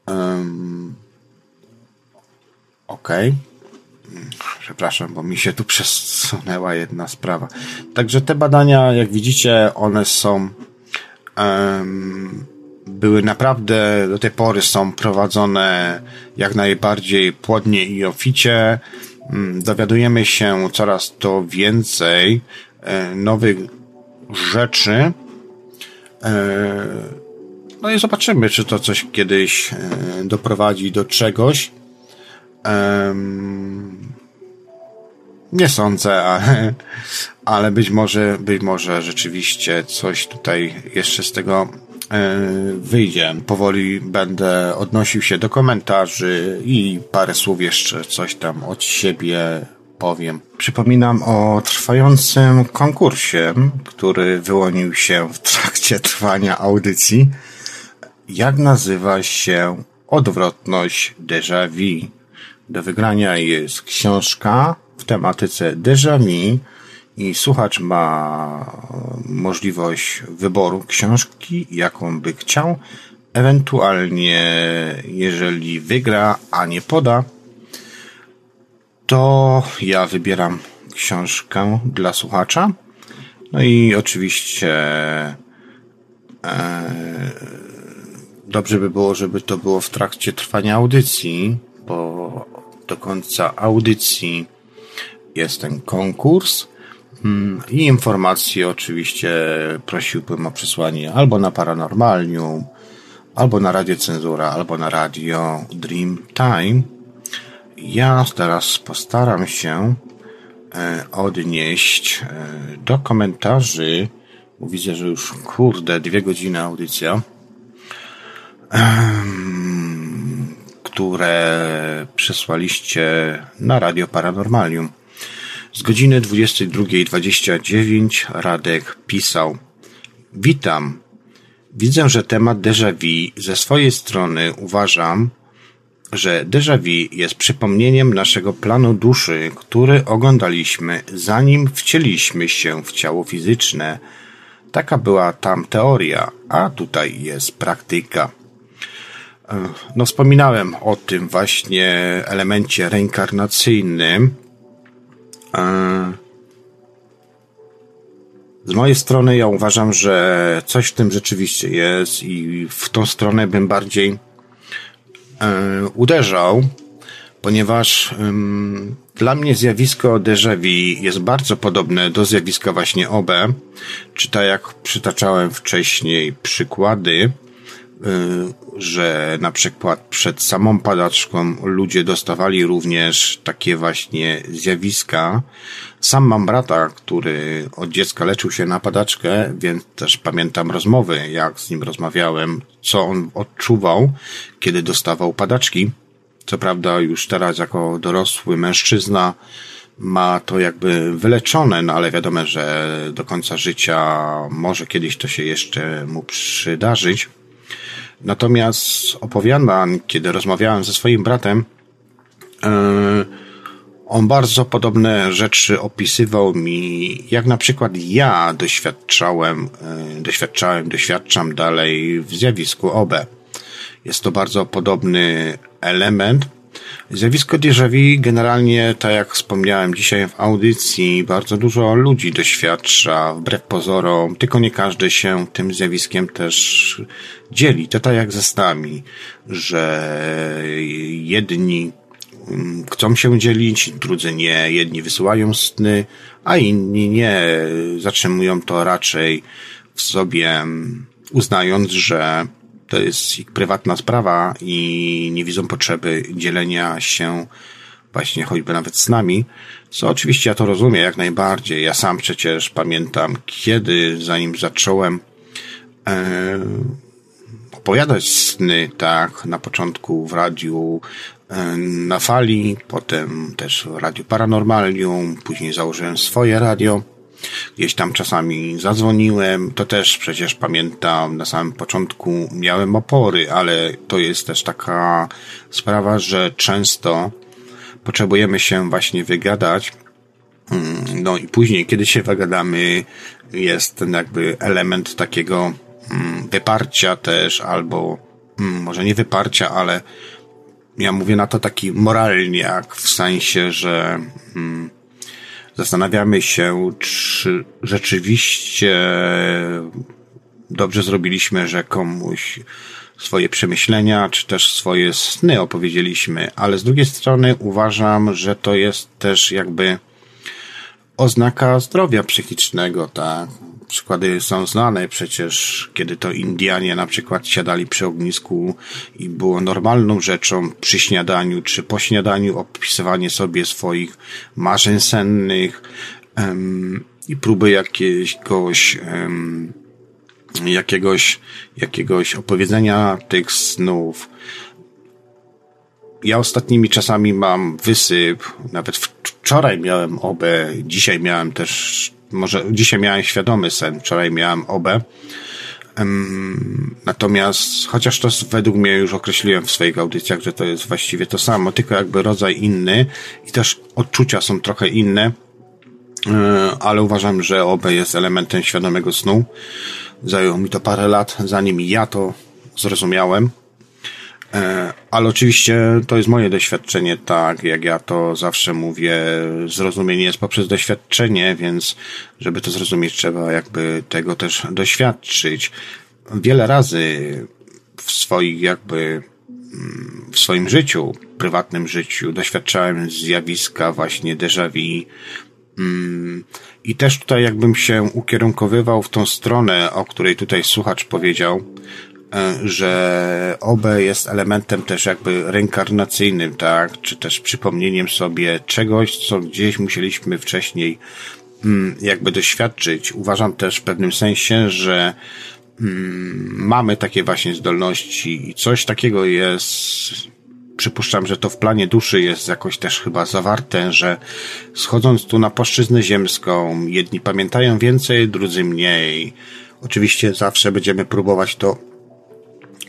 Um, Okej. Okay. Przepraszam, bo mi się tu przesunęła jedna sprawa. Także te badania, jak widzicie, one są um, były naprawdę do tej pory są prowadzone jak najbardziej płodnie i oficie. Um, dowiadujemy się coraz to więcej e, nowych rzeczy. E, no i zobaczymy, czy to coś kiedyś e, doprowadzi do czegoś. Nie sądzę, ale, ale być może, być może rzeczywiście coś tutaj jeszcze z tego e, wyjdzie. Powoli będę odnosił się do komentarzy i parę słów jeszcze coś tam od siebie powiem. Przypominam o trwającym konkursie, który wyłonił się w trakcie trwania audycji jak nazywa się odwrotność déjà vu. Do wygrania jest książka w tematyce déjà vu i słuchacz ma możliwość wyboru książki, jaką by chciał. Ewentualnie, jeżeli wygra, a nie poda, to ja wybieram książkę dla słuchacza. No i oczywiście e, dobrze by było, żeby to było w trakcie trwania audycji, bo do końca audycji jest ten konkurs. Hmm, I informacje oczywiście prosiłbym o przesłanie albo na Paranormalium, albo na Radio Cenzura, albo na Radio Dream Time. Ja teraz postaram się e, odnieść e, do komentarzy. Widzę, że już kurde, dwie godziny audycja które przesłaliście na Radio Paranormalium. Z godziny 22.29 Radek pisał Witam. Widzę, że temat déjà vu ze swojej strony uważam, że déjà vu jest przypomnieniem naszego planu duszy, który oglądaliśmy zanim wcieliśmy się w ciało fizyczne. Taka była tam teoria, a tutaj jest praktyka. No, wspominałem o tym właśnie elemencie reinkarnacyjnym. Z mojej strony ja uważam, że coś w tym rzeczywiście jest i w tą stronę bym bardziej e, uderzał, ponieważ dla mnie zjawisko déjà jest bardzo podobne do zjawiska właśnie OB, czy tak jak przytaczałem wcześniej przykłady, że na przykład przed samą padaczką ludzie dostawali również takie właśnie zjawiska. Sam mam brata, który od dziecka leczył się na padaczkę, więc też pamiętam rozmowy, jak z nim rozmawiałem, co on odczuwał, kiedy dostawał padaczki. Co prawda już teraz jako dorosły mężczyzna ma to jakby wyleczone, no ale wiadomo, że do końca życia może kiedyś to się jeszcze mu przydarzyć. Natomiast opowiadam, kiedy rozmawiałem ze swoim bratem, e, on bardzo podobne rzeczy opisywał mi, jak na przykład ja doświadczałem, e, doświadczałem, doświadczam dalej w zjawisku OB. Jest to bardzo podobny element, Zjawisko déjà vu generalnie, tak jak wspomniałem dzisiaj w audycji, bardzo dużo ludzi doświadcza wbrew pozorom, tylko nie każdy się tym zjawiskiem też dzieli. To tak jak ze snami, że jedni mm, chcą się dzielić, drudzy nie. Jedni wysyłają sny, a inni nie. Zatrzymują to raczej w sobie, mm, uznając, że to jest ich prywatna sprawa i nie widzą potrzeby dzielenia się właśnie choćby nawet z nami, co oczywiście ja to rozumiem jak najbardziej. Ja sam przecież pamiętam, kiedy zanim zacząłem e, opowiadać sny, tak, na początku w radiu e, na fali, potem też w radiu Paranormalium, później założyłem swoje radio. Gdzieś tam czasami zadzwoniłem, to też przecież pamiętam, na samym początku miałem opory, ale to jest też taka sprawa, że często potrzebujemy się właśnie wygadać. Mm, no i później, kiedy się wygadamy, jest ten jakby element takiego mm, wyparcia też, albo mm, może nie wyparcia, ale ja mówię na to taki moralniak, w sensie, że zastanawiamy się, czy rzeczywiście dobrze zrobiliśmy, że komuś swoje przemyślenia, czy też swoje sny opowiedzieliśmy, ale z drugiej strony uważam, że to jest też jakby oznaka zdrowia psychicznego, tak? Przykłady są znane przecież, kiedy to Indianie na przykład siadali przy ognisku i było normalną rzeczą przy śniadaniu czy po śniadaniu opisywanie sobie swoich marzeń sennych um, i próby jakiegoś um, jakiegoś, jakiegoś opowiedzenia tych snów. Ja ostatnimi czasami mam wysyp, nawet wczoraj miałem obę, dzisiaj miałem też, może dzisiaj miałem świadomy sen, wczoraj miałem obę. Natomiast, chociaż to według mnie już określiłem w swoich audycjach, że to jest właściwie to samo, tylko jakby rodzaj inny i też odczucia są trochę inne, e, ale uważam, że OB jest elementem świadomego snu. Zajęło mi to parę lat, zanim ja to zrozumiałem. E, ale oczywiście to jest moje doświadczenie, tak jak ja to zawsze mówię, zrozumienie jest poprzez doświadczenie, więc żeby to zrozumieć, trzeba jakby tego też doświadczyć. Wiele razy w swoich jakby w swoim życiu, prywatnym życiu doświadczałem zjawiska właśnie déjà vu, mm, i też tutaj jakbym się ukierunkowywał w tą stronę, o której tutaj słuchacz powiedział, że OB jest elementem też jakby reinkarnacyjnym, tak? Czy też przypomnieniem sobie czegoś, co gdzieś musieliśmy wcześniej mm, jakby doświadczyć. Uważam też w pewnym sensie, że mm, mamy takie właśnie zdolności i coś takiego jest przypuszczam, że to w planie duszy jest jakoś też chyba zawarte, że schodząc tu na płaszczyznę ziemską, jedni pamiętają więcej, drudzy mniej. Oczywiście zawsze będziemy próbować to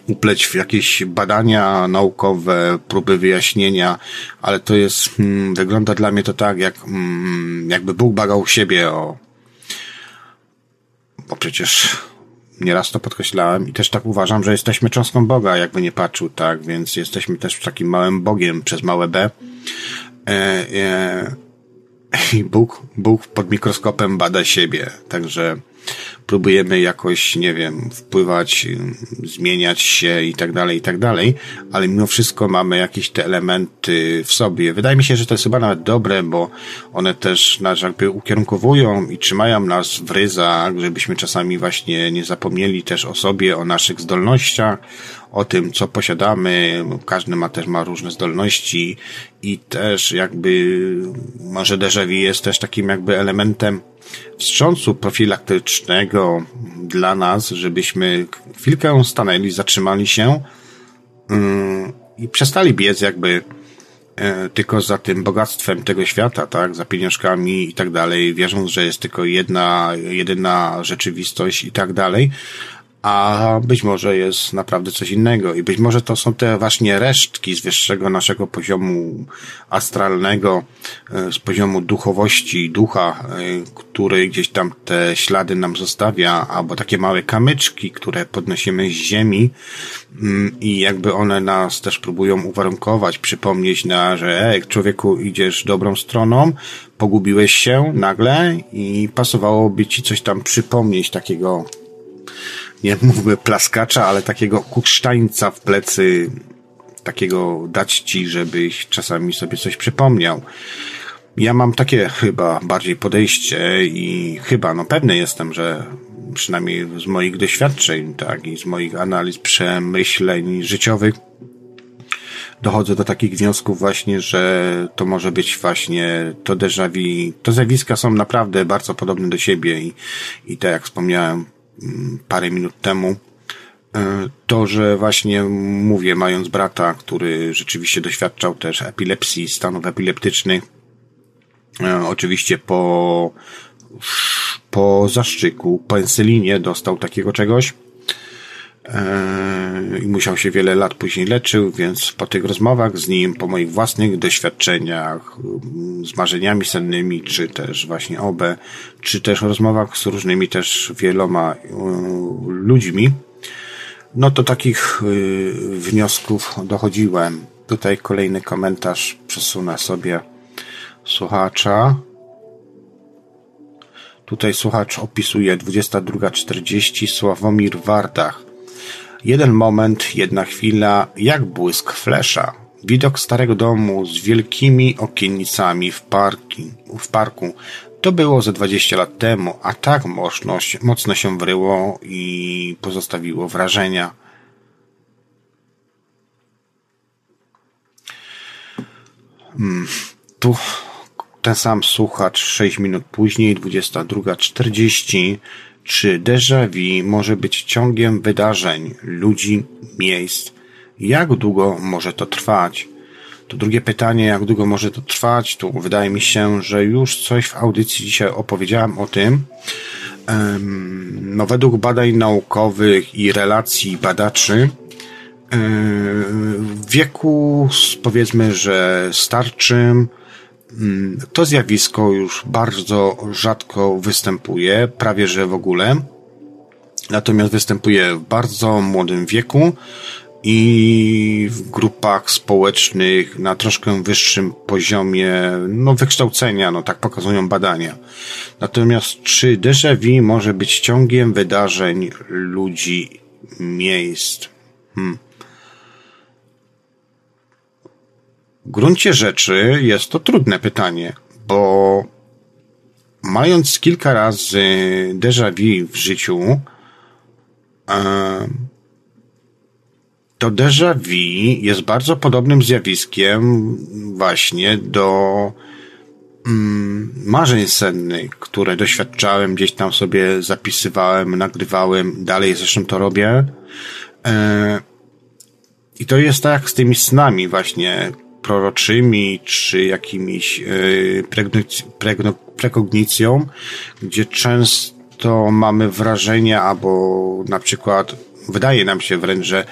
upleć w jakieś badania naukowe, próby wyjaśnienia, ale to jest, hmm, wygląda dla mnie to tak, jak, hmm, jakby Bóg bagał siebie o, bo przecież nieraz to podkreślałem i też tak uważam, że jesteśmy cząstką Boga, jakby nie patrzył, tak, więc jesteśmy też takim małym Bogiem przez małe B. E, e, I Bóg, Bóg pod mikroskopem bada siebie, także próbujemy jakoś, nie wiem, wpływać, zmieniać się i tak dalej, i tak dalej, ale mimo wszystko mamy jakieś te elementy w sobie. Wydaje mi się, że to jest chyba nawet dobre, bo one też nas jakby ukierunkowują i trzymają nas w ryzach, żebyśmy czasami właśnie nie zapomnieli też o sobie, o naszych zdolnościach, o tym, co posiadamy. Każdy ma też ma różne zdolności i też jakby może déjà jest też takim jakby elementem wstrząsu profilaktycznego dla nas, żebyśmy chwilkę stanęli, zatrzymali się yy, i przestali biec jakby yy, tylko za tym bogactwem tego świata, tak, za pieniążkami i tak dalej, wierząc, że jest tylko jedna, jedyna rzeczywistość i tak dalej, a być może jest naprawdę coś innego. I być może to są te właśnie resztki z wyższego naszego poziomu astralnego, e, z poziomu duchowości, ducha, e, który gdzieś tam te ślady nam zostawia, albo takie małe kamyczki, które podnosimy z ziemi mm, i jakby one nas też próbują uwarunkować, przypomnieć na, że ej, człowieku idziesz dobrą stroną, pogubiłeś się nagle i pasowałoby ci coś tam przypomnieć takiego nie mówmy plaskacza, ale takiego kuksztańca w plecy takiego dać ci, żebyś czasami sobie coś przypomniał. Ja mam takie chyba bardziej podejście i chyba, no pewny jestem, że przynajmniej z moich doświadczeń, tak, i z moich analiz, przemyśleń życiowych, dochodzę do takich wniosków właśnie, że to może być właśnie to déjà vu. To zjawiska są naprawdę bardzo podobne do siebie i, i tak jak wspomniałem parę minut temu, e, to, że właśnie mówię, mając brata, który rzeczywiście doświadczał też epilepsji, stanów epileptycznych, e, oczywiście po, po zaszczyku, pensylinie dostał takiego czegoś, i musiał się wiele lat później leczył, więc po tych rozmowach z nim, po moich własnych doświadczeniach z marzeniami sennymi, czy też właśnie OB, czy też rozmowach z różnymi też wieloma e, ludźmi, no to takich e, wniosków dochodziłem. Tutaj kolejny komentarz przesunę sobie słuchacza. Tutaj słuchacz opisuje 22.40 Sławomir Wardach. Jeden moment, jedna chwila, jak błysk flesza. Widok starego domu z wielkimi okiennicami w, parki, w parku. To było ze 20 lat temu, a tak mocno, mocno się wryło i pozostawiło wrażenia. Hmm, tu ten sam słuchacz 6 minut później, 22.40 czy déjà vu może być ciągiem wydarzeń, ludzi, miejsc? Jak długo może to trwać? To drugie pytanie, jak długo może to trwać? Tu wydaje mi się, że już coś w audycji dzisiaj opowiedziałem o tym. No, według badań naukowych i relacji badaczy, w wieku powiedzmy, że starczym, to zjawisko już bardzo rzadko występuje, prawie że w ogóle. Natomiast występuje w bardzo młodym wieku i w grupach społecznych na troszkę wyższym poziomie no, wykształcenia, no tak pokazują badania. Natomiast czy déjà vu może być ciągiem wydarzeń, ludzi, miejsc? Hmm. Gruncie rzeczy jest to trudne pytanie, bo mając kilka razy déjà vu w życiu, to déjà vu jest bardzo podobnym zjawiskiem właśnie do mm, marzeń sennych, które doświadczałem, gdzieś tam sobie zapisywałem, nagrywałem, dalej zresztą to robię. E, I to jest tak jak z tymi snami właśnie, proroczymi, czy jakimiś e, prekognicją, gdzie często mamy wrażenie, albo na przykład wydaje nam się wręcz, że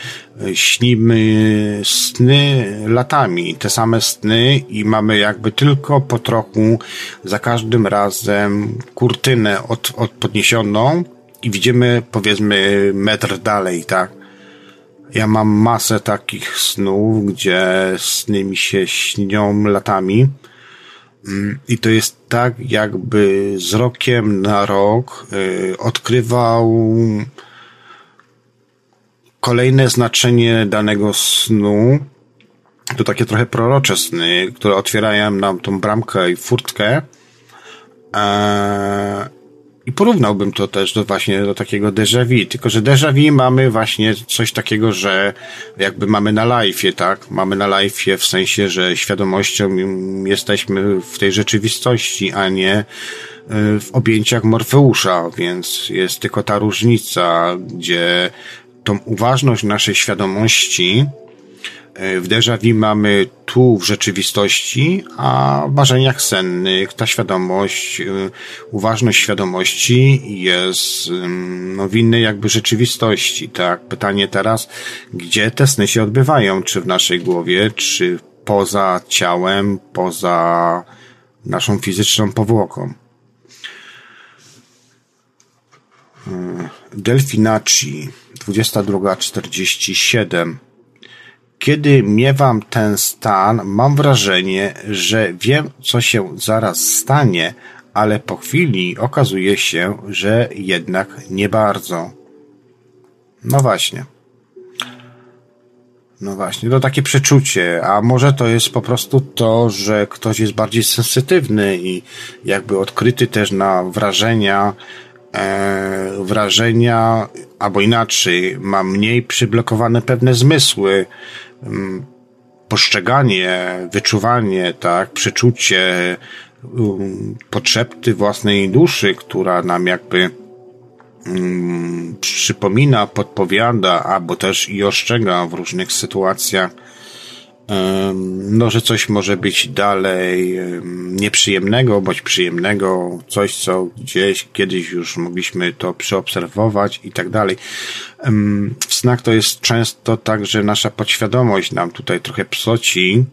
śnimy sny latami, te same sny i mamy jakby tylko po trochu za każdym razem kurtynę od, od podniesioną i widzimy powiedzmy metr dalej, tak? Ja mam masę takich snów, gdzie sny mi się śnią latami. Mm, I to jest tak, jakby z rokiem na rok y, odkrywał kolejne znaczenie danego snu. To takie trochę prorocze sny, które otwierają nam tą bramkę i furtkę. Eee, i porównałbym to też do właśnie do takiego déjà vu, tylko że déjà vu mamy właśnie coś takiego, że jakby mamy na live'ie, tak? Mamy na live'ie w sensie, że świadomością jesteśmy w tej rzeczywistości, a nie e, w objęciach Morfeusza, więc jest tylko ta różnica, gdzie tą uważność naszej świadomości w déjà mamy tu w rzeczywistości, a w marzeniach sennych ta świadomość, e, uważność świadomości jest no, w innej jakby rzeczywistości, tak? Pytanie teraz, gdzie te sny się odbywają? Czy w naszej głowie, czy poza ciałem, poza naszą fizyczną powłoką? E, Delfinaci 22.47 kiedy miewam ten stan, mam wrażenie, że wiem, co się zaraz stanie, ale po chwili okazuje się, że jednak nie bardzo. No właśnie. No właśnie, to takie przeczucie, a może to jest po prostu to, że ktoś jest bardziej sensytywny i jakby odkryty też na wrażenia, e, wrażenia, albo inaczej, ma mniej przyblokowane pewne zmysły, postrzeganie, wyczuwanie, tak, przeczucie, um, potrzeby własnej duszy, która nam jakby um, przypomina, podpowiada, albo też i ostrzega w różnych sytuacjach, no, że coś może być dalej nieprzyjemnego bądź przyjemnego, coś, co gdzieś kiedyś już mogliśmy to przeobserwować i tak dalej. W snach to jest często tak, że nasza podświadomość nam tutaj trochę psoci.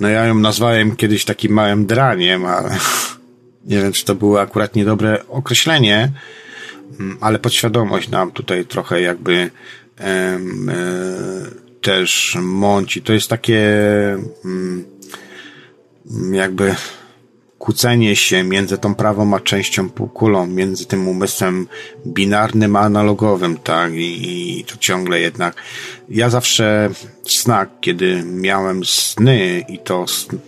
No ja ją nazwałem kiedyś takim małym draniem, ale nie wiem, czy to było akurat niedobre określenie, ale podświadomość nam tutaj trochę jakby też mąci. To jest takie mm, jakby kłócenie się między tą prawą a częścią półkulą, między tym umysłem binarnym a analogowym, tak, i, i to ciągle jednak. Ja zawsze snak, kiedy miałem sny i to,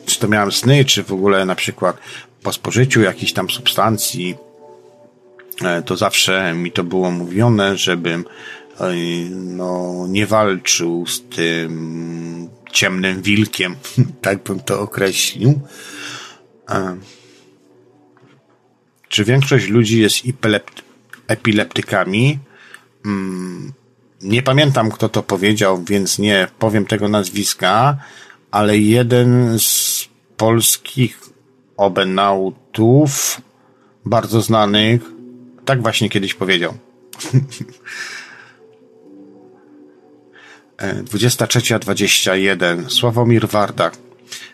czy to miałem sny, czy w ogóle na przykład po spożyciu jakiejś tam substancji, e, to zawsze mi to było mówione, żebym no, nie walczył z tym ciemnym wilkiem, tak bym to określił. Czy większość ludzi jest epileptykami? Mm, nie pamiętam, kto to powiedział, więc nie powiem tego nazwiska, ale jeden z polskich obenautów, bardzo znanych, tak właśnie kiedyś powiedział. 23.21. Sławomir Wardak.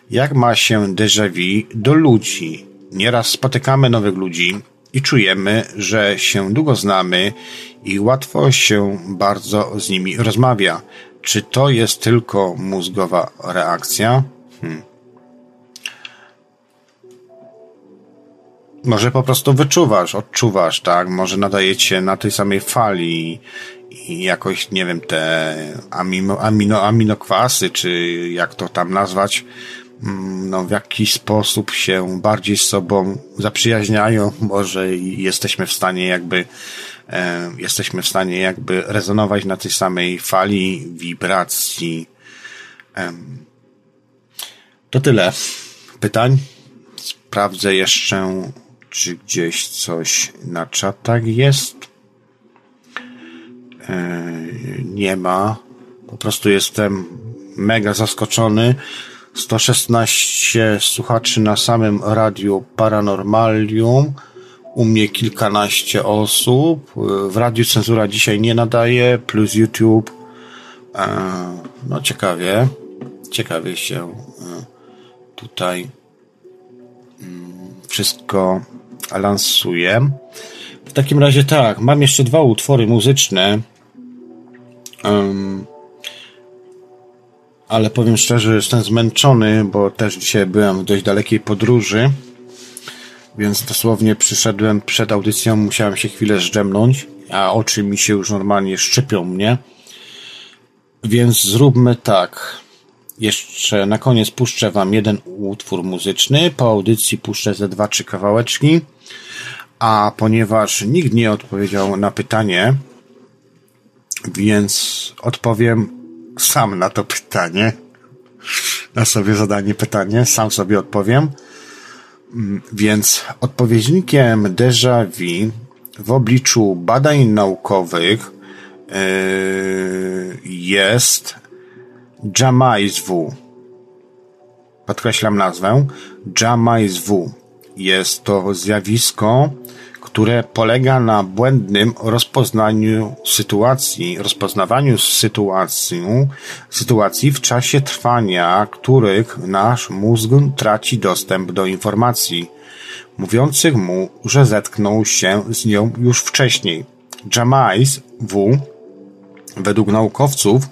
Jak ma się déjà vu do ludzi? Nieraz spotykamy nowych ludzi i czujemy, że się długo znamy i łatwo się bardzo z nimi rozmawia. Czy to jest tylko mózgowa reakcja? Hmm. Może po prostu wyczuwasz, odczuwasz, tak? Może nadajecie na tej samej fali jakoś, nie wiem, te amino, amino, aminokwasy, czy jak to tam nazwać, mm, no w jakiś sposób się bardziej z sobą zaprzyjaźniają, może i jesteśmy w stanie jakby, e, jesteśmy w stanie jakby rezonować na tej samej fali wibracji. E, to tyle pytań. Sprawdzę jeszcze, czy gdzieś coś na czatach jest. E, nie ma. Po prostu jestem mega zaskoczony. 116 słuchaczy na samym radiu Paranormalium. U mnie kilkanaście osób. W radiu cenzura dzisiaj nie nadaje, plus YouTube. E, no ciekawie. Ciekawie się e, tutaj mm, wszystko lansuje. W takim razie tak, mam jeszcze dwa utwory muzyczne. Um, ale powiem szczerze, jestem zmęczony, bo też dzisiaj byłem w dość dalekiej podróży, więc dosłownie przyszedłem przed audycją, musiałem się chwilę zdrzemnąć, a oczy mi się już normalnie szczypią mnie. Więc zróbmy tak. Jeszcze na koniec puszczę Wam jeden utwór muzyczny. Po audycji puszczę ze dwa, trzy kawałeczki. A ponieważ nikt nie odpowiedział na pytanie, więc odpowiem sam na to pytanie. Na sobie zadanie pytanie, sam sobie odpowiem. Mm, więc odpowiednikiem déjà vu w obliczu badań naukowych yy, jest Jamaizwu. Podkreślam nazwę. Jamaizwu. Jest to zjawisko, które polega na błędnym rozpoznaniu sytuacji, rozpoznawaniu sytuacji, sytuacji w czasie trwania, których nasz mózg traci dostęp do informacji, mówiących mu, że zetknął się z nią już wcześniej. Jamais W według naukowców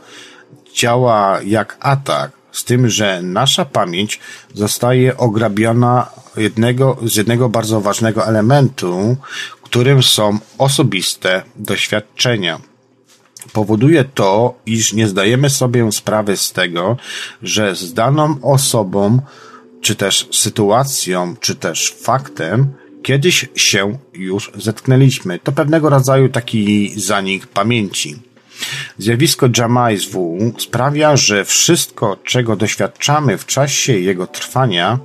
działa jak atak, z tym, że nasza pamięć zostaje ograbiona jednego, z jednego bardzo ważnego elementu, którym są osobiste doświadczenia. powoduje to, iż nie zdajemy sobie sprawy z tego, że z daną osobą, czy też sytuacją, czy też faktem, kiedyś się już zetknęliśmy. To pewnego rodzaju taki zanik pamięci. Zjawisko Jamaizwu sprawia, że wszystko, czego doświadczamy w czasie jego trwania,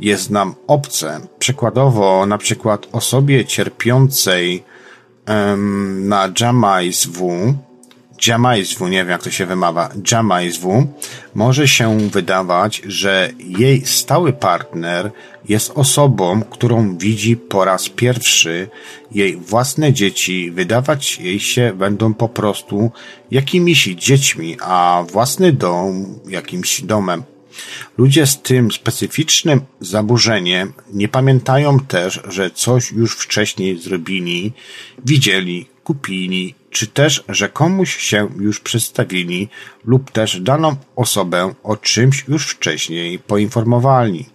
jest nam obce. Przykładowo, na przykład osobie cierpiącej um, na Jamaizwu, Jamaizwu, nie wiem jak to się wymawia, Jamaizwu, może się wydawać, że jej stały partner jest osobą, którą widzi po raz pierwszy. Jej własne dzieci wydawać jej się będą po prostu jakimiś dziećmi, a własny dom jakimś domem. Ludzie z tym specyficznym zaburzeniem nie pamiętają też, że coś już wcześniej zrobili, widzieli, kupili, czy też, że komuś się już przedstawili lub też daną osobę o czymś już wcześniej poinformowali.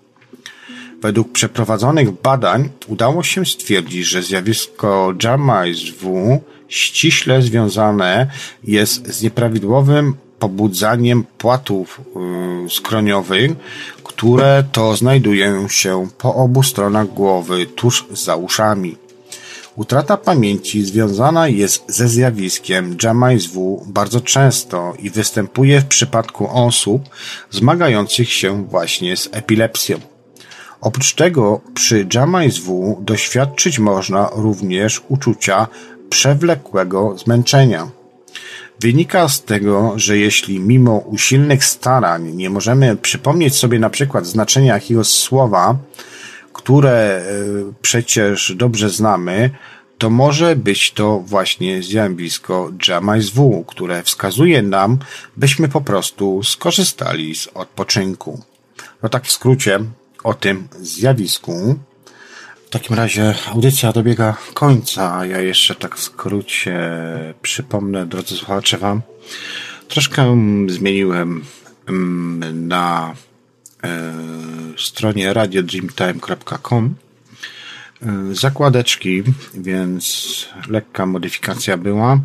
Według przeprowadzonych badań udało się stwierdzić, że zjawisko JAMAISW ściśle związane jest z nieprawidłowym pobudzaniem płatów yy, skroniowych, które to znajdują się po obu stronach głowy, tuż za uszami. Utrata pamięci związana jest ze zjawiskiem JAMAISW bardzo często i występuje w przypadku osób zmagających się właśnie z epilepsją. Oprócz tego przy JAMAISW doświadczyć można również uczucia przewlekłego zmęczenia. Wynika z tego, że jeśli mimo usilnych starań nie możemy przypomnieć sobie na przykład znaczenia jakiegoś słowa, które e, przecież dobrze znamy, to może być to właśnie zjawisko JAMAISW, które wskazuje nam, byśmy po prostu skorzystali z odpoczynku. No tak w skrócie o tym zjawisku. W takim razie audycja dobiega końca. Ja jeszcze tak w skrócie przypomnę, drodzy słuchacze, Wam. Troszkę zmieniłem mm, na stronie radiodreamtime.com e, zakładeczki, więc lekka modyfikacja była.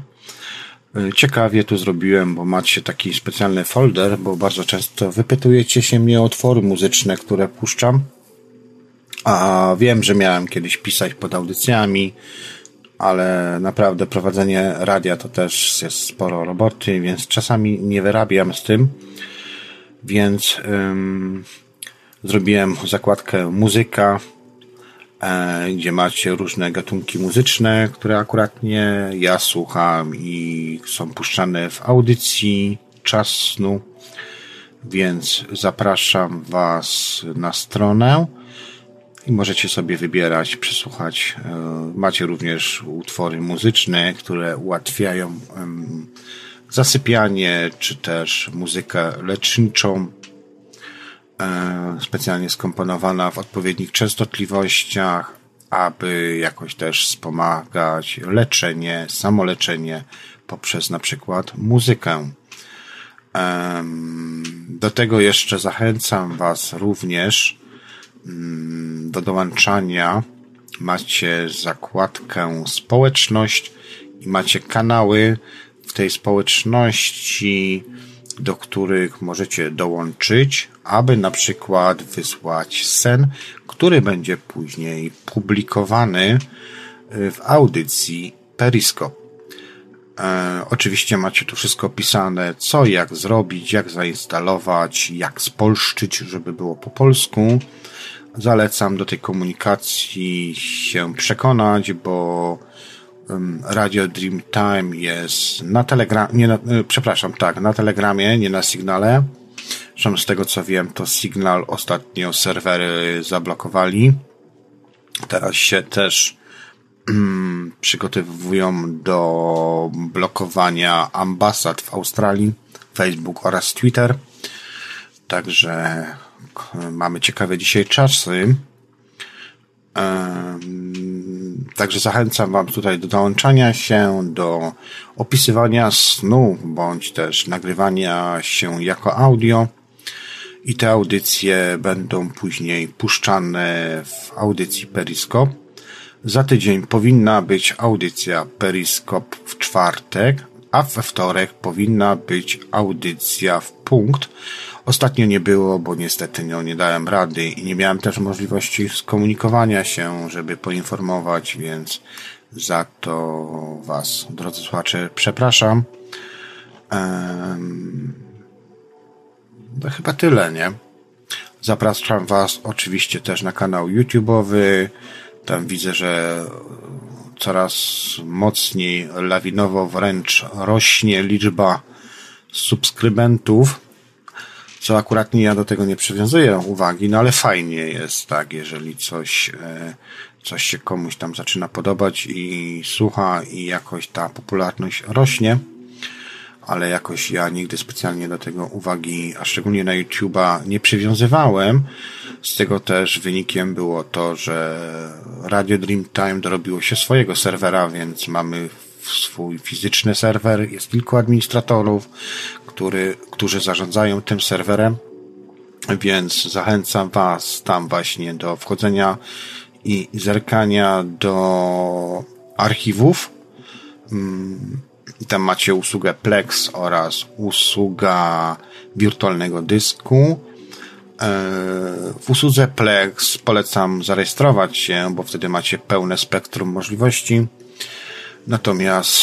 E, ciekawie tu zrobiłem, bo macie taki specjalny folder, bo bardzo często wypytujecie się mnie o twory muzyczne, które puszczam. A wiem, że miałem kiedyś pisać pod audycjami, ale naprawdę prowadzenie radia to też jest sporo roboty, więc czasami nie wyrabiam z tym. Więc ym, zrobiłem zakładkę muzyka, e, gdzie macie różne gatunki muzyczne, które akurat nie ja słucham i są puszczane w audycji Czas Snu. Więc zapraszam Was na stronę i możecie sobie wybierać, przesłuchać. E, macie również utwory muzyczne, które ułatwiają zasypianie, czy też muzykę leczniczą, e, specjalnie skomponowana w odpowiednich częstotliwościach, aby jakoś też wspomagać leczenie, samoleczenie poprzez na przykład muzykę. Do tego jeszcze zachęcam Was również Mm, do dołączania macie zakładkę społeczność i macie kanały tej społeczności, do których możecie dołączyć, aby na przykład wysłać sen, który będzie później publikowany y, w audycji Periscope. E, oczywiście macie tu wszystko opisane, co, jak zrobić, jak zainstalować, jak spolszczyć, żeby było po polsku. Zalecam do tej komunikacji się przekonać, bo Radio Dreamtime jest na Telegramie, na, e, przepraszam, tak, na Telegramie, nie na Signale. Zresztą z tego co wiem, to Signal ostatnio serwery zablokowali. Teraz się też mm, przygotowują do blokowania ambasad w Australii, Facebook oraz Twitter. Także mamy ciekawe dzisiaj czasy. Także zachęcam Wam tutaj do dołączania się, do opisywania snu, bądź też nagrywania się jako audio. I te audycje będą później puszczane w audycji Periscope. Za tydzień powinna być audycja Periscope w czwartek, a we wtorek powinna być audycja w punkt. Ostatnio nie było, bo niestety no, nie dałem rady i nie miałem też możliwości skomunikowania się, żeby poinformować, więc za to Was, drodzy słuchacze, przepraszam. Um, to chyba tyle, nie? Zapraszam Was oczywiście też na kanał YouTube'owy. Tam widzę, że coraz mocniej, lawinowo wręcz rośnie liczba subskrybentów, co akurat nie ja do tego nie przywiązuję uwagi, no ale fajnie jest, tak, jeżeli coś, e, coś się komuś tam zaczyna podobać i słucha i jakoś ta popularność rośnie ale jakoś ja nigdy specjalnie do tego uwagi, a szczególnie na YouTube'a nie przywiązywałem. Z tego też wynikiem było to, że Radio Dreamtime dorobiło się swojego serwera, więc mamy swój fizyczny serwer, jest kilku administratorów, który, którzy zarządzają tym serwerem, więc zachęcam Was tam właśnie do wchodzenia i zerkania do archiwów. Mm, tam macie usługę Plex oraz usługa wirtualnego dysku. E, w usłudze Plex polecam zarejestrować się, bo wtedy macie pełne spektrum możliwości. Natomiast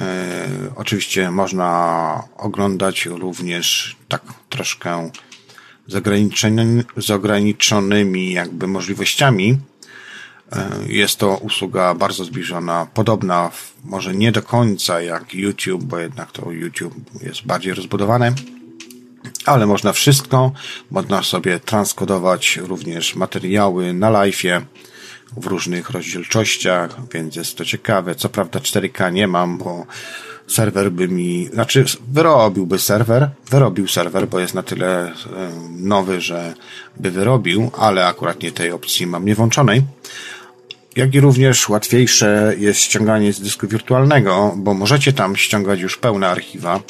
e, oczywiście można oglądać również tak troszkę z ograniczonymi jakby możliwościami E, jest to usługa bardzo zbliżona, podobna, może nie do końca jak YouTube, bo jednak to YouTube jest bardziej rozbudowane, ale można wszystko. Można sobie transkodować również materiały na live'ie w różnych rozdzielczościach, więc jest to ciekawe. Co prawda 4K nie mam, bo serwer by mi, znaczy wyrobiłby serwer, wyrobił serwer, bo jest na tyle e, nowy, że by wyrobił, ale akurat nie tej opcji mam nie włączonej jak i również łatwiejsze jest ściąganie z dysku wirtualnego, bo możecie tam ściągać już pełne archiwa.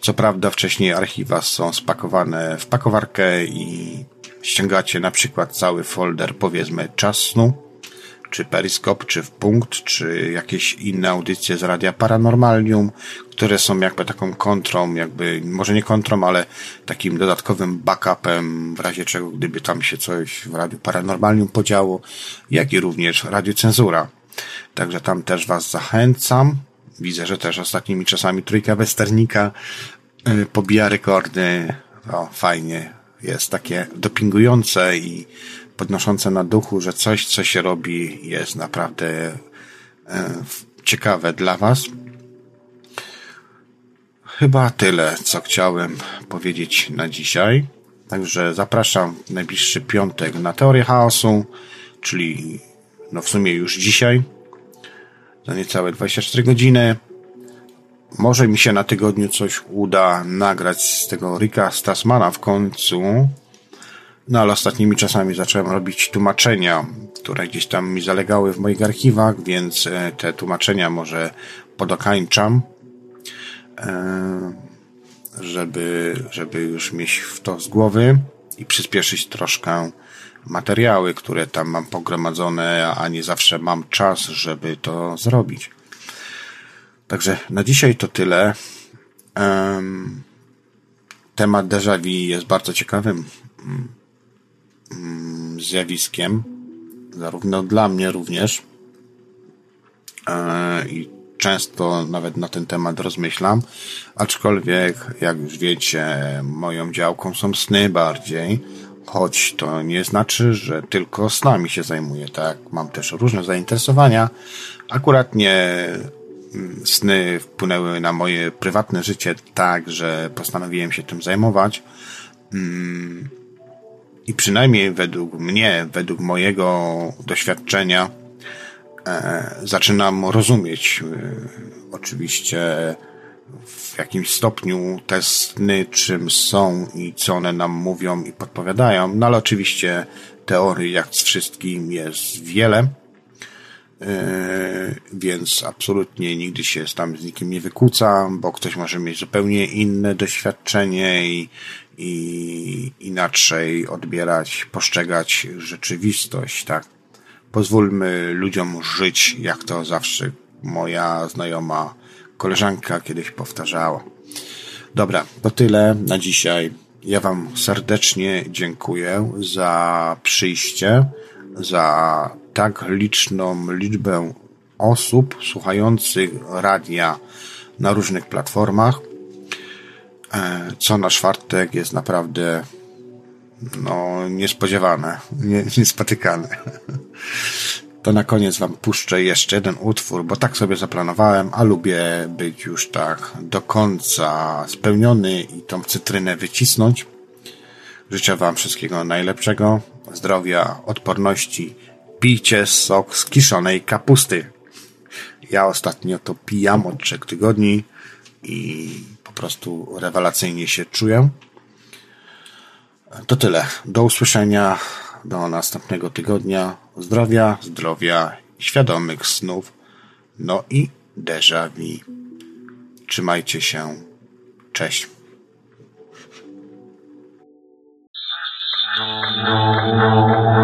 Co prawda wcześniej archiwa są spakowane w pakowarkę i ściągacie na przykład cały folder powiedzmy czas snu czy Periskop, czy w Punkt, czy jakieś inne audycje z Radia Paranormalium, które są jakby taką kontrą, jakby, może nie kontrą, ale takim dodatkowym backupem w razie czego, gdyby tam się coś w Radiu Paranormalium podziało, jak i również Radio Cenzura. Także tam też Was zachęcam. Widzę, że też ostatnimi czasami trójka westernika yy, pobija rekordy. O, fajnie. Jest takie dopingujące i podnoszące na duchu, że coś, co się robi, jest naprawdę e, ciekawe dla Was. Chyba tyle, co chciałem powiedzieć na dzisiaj. Także zapraszam w najbliższy piątek na teorię chaosu, czyli no w sumie już dzisiaj, za niecałe 24 godziny. Może mi się na tygodniu coś uda nagrać z tego Rika Stasmana w końcu, no ale ostatnimi czasami zacząłem robić tłumaczenia, które gdzieś tam mi zalegały w moich archiwach, więc e, te tłumaczenia może podokańczam, e, żeby, żeby już mieć w to z głowy i przyspieszyć troszkę materiały, które tam mam pogromadzone, a nie zawsze mam czas, żeby to zrobić. Także na dzisiaj to tyle. Temat déjà vu jest bardzo ciekawym Mm, zjawiskiem, zarówno dla mnie również. E, I często nawet na ten temat rozmyślam, aczkolwiek, jak już wiecie, moją działką są sny bardziej, choć to nie znaczy, że tylko snami się zajmuję, tak? Mam też różne zainteresowania. Akurat nie mm, sny wpłynęły na moje prywatne życie tak, że postanowiłem się tym zajmować. Mm, i przynajmniej według mnie, według mojego doświadczenia, e, zaczynam rozumieć e, oczywiście w jakimś stopniu te sny czym są i co one nam mówią i podpowiadają, no ale oczywiście teorii jak z wszystkim jest wiele, e, więc absolutnie nigdy się tam z nikim nie wykłócam, bo ktoś może mieć zupełnie inne doświadczenie i, i inaczej odbierać, postrzegać rzeczywistość, tak? Pozwólmy ludziom żyć, jak to zawsze moja znajoma koleżanka kiedyś powtarzała. Dobra, to tyle na dzisiaj. Ja Wam serdecznie dziękuję za przyjście, za tak liczną liczbę osób słuchających radia na różnych platformach. E, co na czwartek jest naprawdę no, niespodziewane, nie, niespotykane. To na koniec wam puszczę jeszcze jeden utwór, bo tak sobie zaplanowałem, a lubię być już tak do końca spełniony i tą cytrynę wycisnąć. Życzę wam wszystkiego najlepszego, zdrowia, odporności. Pijcie sok z kiszonej kapusty. Ja ostatnio to pijam od trzech tygodni i prostu rewelacyjnie się czuję. To tyle. Do usłyszenia. Do następnego tygodnia. Zdrowia, zdrowia, świadomych snów. No i déjà vu. Trzymajcie się. Cześć. No, no, no.